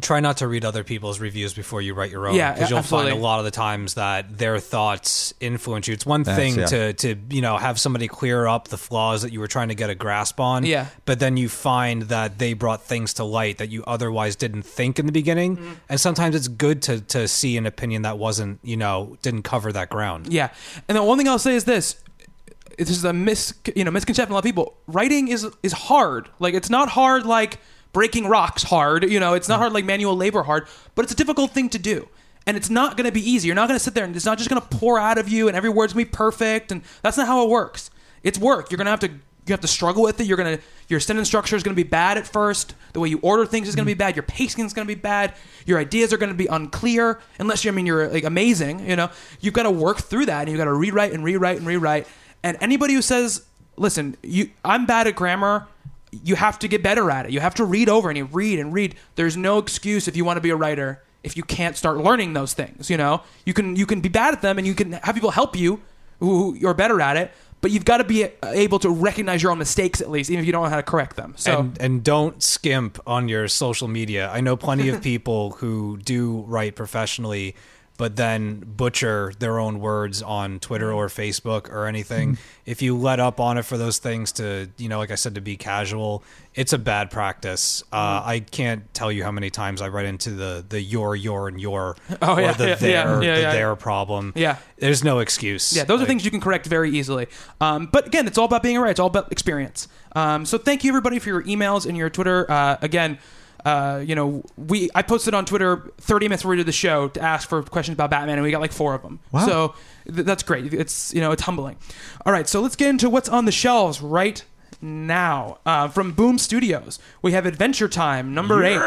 Try not to read other people's reviews before you write your own. Yeah, because you'll absolutely. find a lot of the times that their thoughts influence you. It's one That's- thing yeah. to to you know have somebody clear up the flaws that you were trying to get a grasp on. Yeah. but then you find that they brought things to light that you otherwise didn't think in the beginning. Mm-hmm. And sometimes it's good to to see an opinion that wasn't you know didn't cover that ground. Yeah, and the one thing I'll say is this: this is a mis you know misconception. A lot of people writing is is hard. Like it's not hard like breaking rocks hard. You know, it's not mm. hard like manual labor hard, but it's a difficult thing to do. And it's not going to be easy. You're not going to sit there and it's not just going to pour out of you, and every word's going to be perfect. And that's not how it works. It's work. You're going to have to you have to struggle with it. You're gonna your sentence structure is going to be bad at first. The way you order things is going to be mm. bad. Your pacing is going to be bad. Your ideas are going to be unclear unless you. I mean, you're like amazing. You know, you've got to work through that, and you've got to rewrite and rewrite and rewrite. And anybody who says, "Listen, you, I'm bad at grammar," you have to get better at it. You have to read over and you read and read. There's no excuse if you want to be a writer if you can't start learning those things. You know, you can you can be bad at them and you can have people help you who who are better at it. But you've got to be uh, able to recognize your own mistakes at least, even if you don't know how to correct them. So and, and don't skimp on your social media. I know plenty of (laughs) people who do write professionally, but then butcher their own words on Twitter or Facebook or anything. if you let up on it for those things to, you know, like I said, to be casual, it's a bad practice. Uh, I can't tell you how many times I run into the the your, your, and your, Oh, or yeah, the yeah, their, yeah, the their problem. Yeah. there's no excuse. Yeah, those are things you can correct very easily. Um, but again, it's all about being writer. It's all about experience. Um, so thank you everybody for your emails and your Twitter. Uh, again, uh, you know, we I posted on Twitter 30 minutes before we did the show to ask for questions about Batman, and we got like four of them. Wow. So th- that's great. It's you know it's humbling. All right, so let's get into what's on the shelves right now. Uh, from Boom Studios, we have Adventure Time number eight.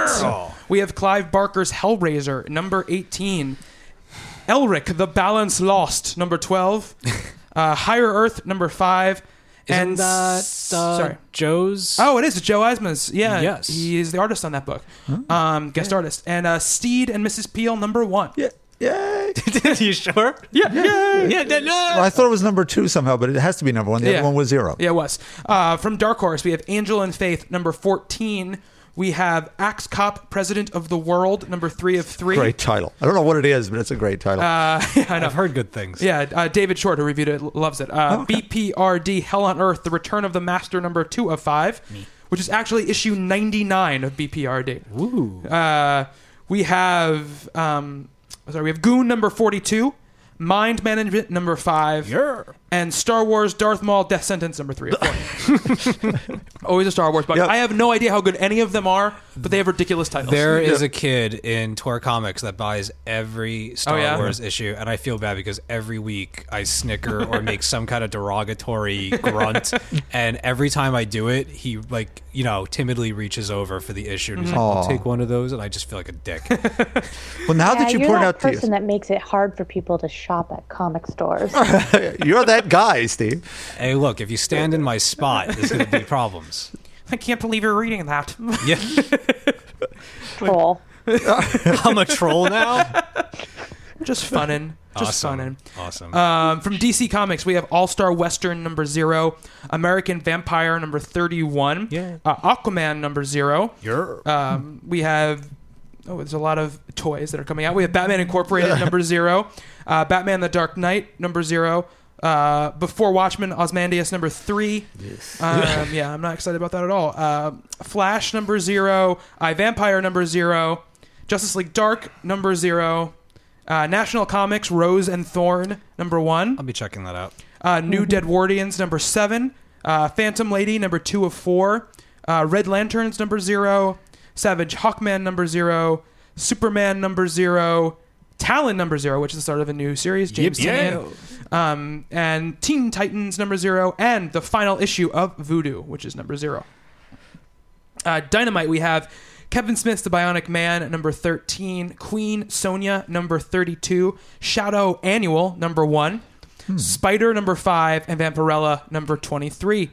We have Clive Barker's Hellraiser number 18. Elric, The Balance Lost, number 12. (laughs) Uh, Higher Earth, number 5. Isn't and that uh, sorry. Joe's? Oh, it is. Joe Eisma's. Yeah. Yes. He is the artist on that book. Um, guest artist. And uh, Steed and Mrs. Peel, number 1. Yeah. Yay. Are (laughs) you sure? Yeah. Yeah. Yeah, no, no. Well, I thought it was number two somehow, but it has to be number one. The Yeah. other one was zero. Yeah, it was. Uh, from Dark Horse, we have Angel and Faith, number 14. We have Axe Cop, President of the World, number 3 of 3. Great title. I don't know what it is, but it's a great title. Uh, yeah, (laughs) I know. I've heard good things. Yeah, uh, David Short, who reviewed it, loves it. Uh, BPRD Hell on Earth, The Return of the Master, number two of five, which is actually issue 99 of BPRD. Ooh. Uh, we have, um, sorry, we have Goon, number 42, Mind Management, number five, Yeah. And Star Wars Darth Maul Death Sentence, number three. of. (laughs) Always a Star Wars book. Yep. I have no idea how good any of them are, but they have ridiculous titles. There is a kid in Tor Comics that buys every Star Oh, yeah? Wars issue, and I feel bad because every week I snicker or make some kind of derogatory (laughs) grunt, and every time I do it, he like you know timidly reaches over for the issue and he's like, Aw. "I'll take one of those," and I just feel like a dick. (laughs) well, now Yeah, that you you're point that out to person that makes it hard for people to shop at comic stores. you, you're that guy, Steve. hey, look, if you stand in my spot, there's going to be problems. (laughs) I can't believe you're reading that. Yeah, (laughs) Troll. (laughs) I'm a troll now. Just funnin'. Just awesome. funnin'. Awesome. Um, from DC Comics, we have All Star Western number zero, American Vampire number 31, Yeah. uh, Aquaman number zero. You're Um, we have, oh, there's a lot of toys that are coming out. We have Batman Incorporated number zero, uh, Batman the Dark Knight number zero, uh, Before Watchmen Ozymandias number three. Um, (laughs) yeah, I'm not excited about that at all. Uh, Flash number zero, I Vampire number zero, Justice League Dark number zero. Uh, National Comics Rose and Thorn number one. I'll be checking that out. Uh, New Deadwardians number seven. Uh, Phantom Lady number two of four. Uh, Red Lanterns number zero. Savage Hawkman number zero. Superman number zero. Talon number zero, which is the start of a new series. James Yip, Tynion. um, and Teen Titans number zero, and the final issue of Voodoo, which is number zero. Uh, Dynamite, we have Kevin Smith's The Bionic Man, number 13. Queen Sonja, number 32. Shadow Annual, number 1. Spider, number 5. And Vampirella, number 23.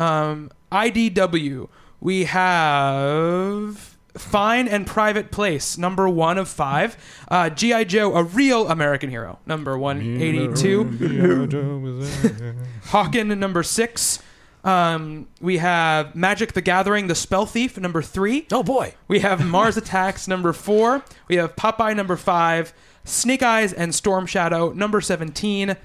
Um, IDW, we have Fine and Private Place, number 1 of 5. Uh, G.I. Joe, A Real American Hero, number 182. Hawken, number 6. Um, we have Magic the Gathering, The Spell Thief, number 3. Oh boy. We have Mars Attacks number four. We have Popeye number five. Snake Eyes and Storm Shadow number seventeen.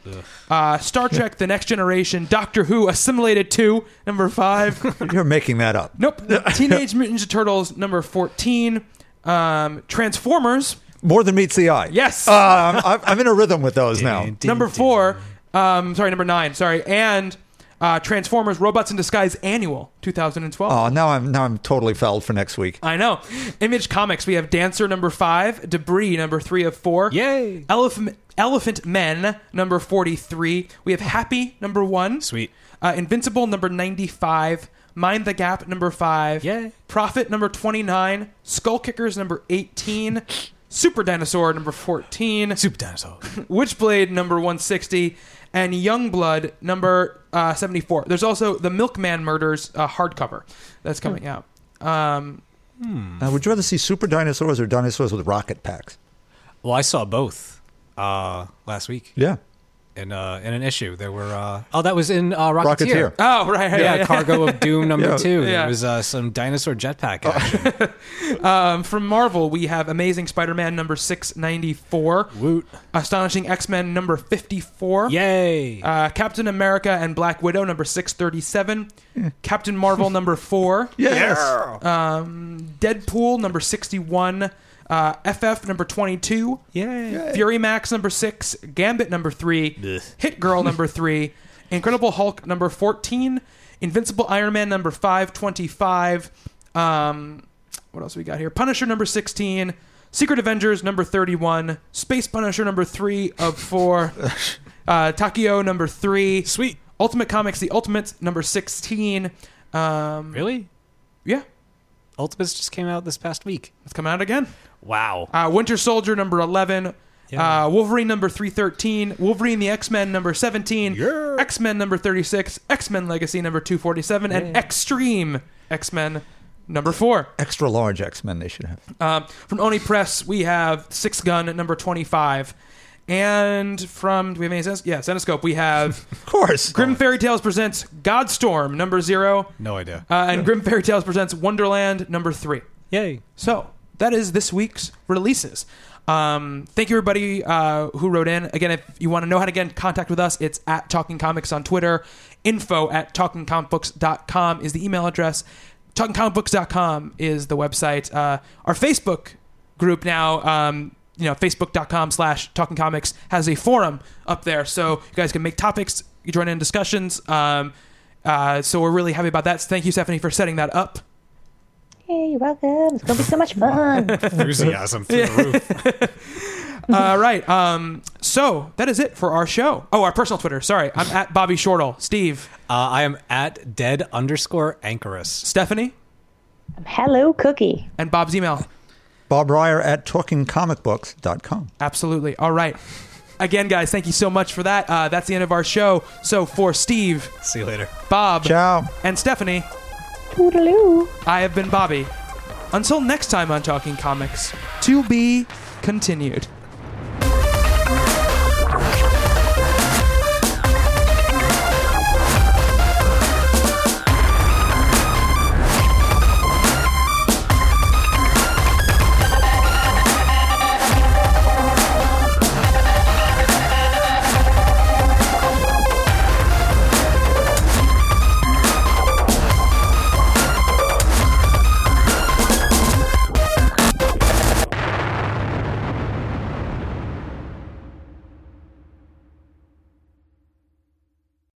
Uh, Star (laughs) Trek: The Next Generation. Doctor Who Assimilated two number five. (laughs) You're making that up. nope. (laughs) Teenage Mutant Ninja Turtles number fourteen. Um, Transformers More than meets the eye. Yes. Uh, I'm, I'm in a rhythm with those now. number four. Um, sorry, number nine. Sorry, and uh, Transformers: Robots in Disguise Annual 2012. Oh, now I'm now I'm totally fouled for next week. I know. Image Comics, we have Dancer number five, Debris number three of four. Yay. Elephant Elephantmen number 43. We have Happy number 1. Sweet. Uh, Invincible number 95. Mind the Gap number 5. Yay. Prophet number 29. Skullkickers number 18. Super Dinosaur number 14. Super dinosaur. (laughs) Witchblade number 160 and Youngblood number uh, 74. There's also the Milkman Murders uh, hardcover that's coming out. Um, Uh, would you rather see super dinosaurs or dinosaurs with rocket packs? well, I saw both uh, last week Yeah. In uh, in an issue. There were uh, oh, that was in uh, Rocketeer. Rocketeer. oh, right. right, Yeah, right. (laughs) Cargo of Doom number Yeah. two. There was uh, some dinosaur jetpack action. (laughs) Um, from Marvel, we have Amazing Spider-Man number 694. Woot! Astonishing X-Men number 54. Yay! Uh, Captain America and Black Widow number 637. Captain Marvel number 4. (laughs) Yes. Deadpool number 61. Uh, FF number 22. Yay! Fury Max number 6. Gambit number 3. Hit Girl number (laughs) 3. Incredible Hulk number 14. Invincible Iron Man number 525. Um, what else we got here? Punisher number 16. Secret Avengers number 31. Space Punisher number 3 of 4. (laughs) uh, Takio number 3. Sweet. Ultimate Comics The Ultimates number 16. Um, Really? yeah, Ultimates just came out this past week. it's coming out again. Wow. Uh, Winter Soldier number 11. Yeah. Uh, Wolverine number 313. Wolverine the X Men number 17. Yeah. X Men number 36. X Men Legacy number 247. And Extreme X Men number 4. Extra large X Men they should have. Um, from Oni Press, we have Sixth Gun number 25. And from, do we have any sense? Yeah, Zenescope, we have (laughs) Of course. Grimm Fairy Tales presents Godstorm number 0. No idea. Uh, and Grimm Fairy Tales presents Wonderland number 3. Yay. So that is this week's releases. Um, thank you everybody uh, who wrote in. Again, if you want to know how to get in contact with us, it's at Talking Comics on Twitter. Info at talkingcomicbooks.com is the email address. Talkingcomicbooks.com is the website. Uh, our Facebook group now, um, you know, facebook.com slash talking comics has a forum up there. So you guys can make topics, you join in discussions. Um, uh, so we're really happy about that. So thank you, Stephanie, for setting that up. Hey, you're welcome. It's gonna be so much fun. (laughs) Enthusiasm through the roof. (laughs) All right. Um, so that is it for our show. Oh, our personal Twitter. Sorry, I'm at Bobby Shortle. Steve, Uh, I am at dead underscore anchoress. Stephanie, I'm Hello, Cookie. and Bob's email. Bob Reyer at talkingcomicbooks.com. Absolutely. All right. Again, guys, thank you so much for that. Uh, that's the end of our show. So for Steve, See you later. Bob, Ciao. and Stephanie, Toodaloo. I have been Bobby. Until next time on Talking Comics, to be continued.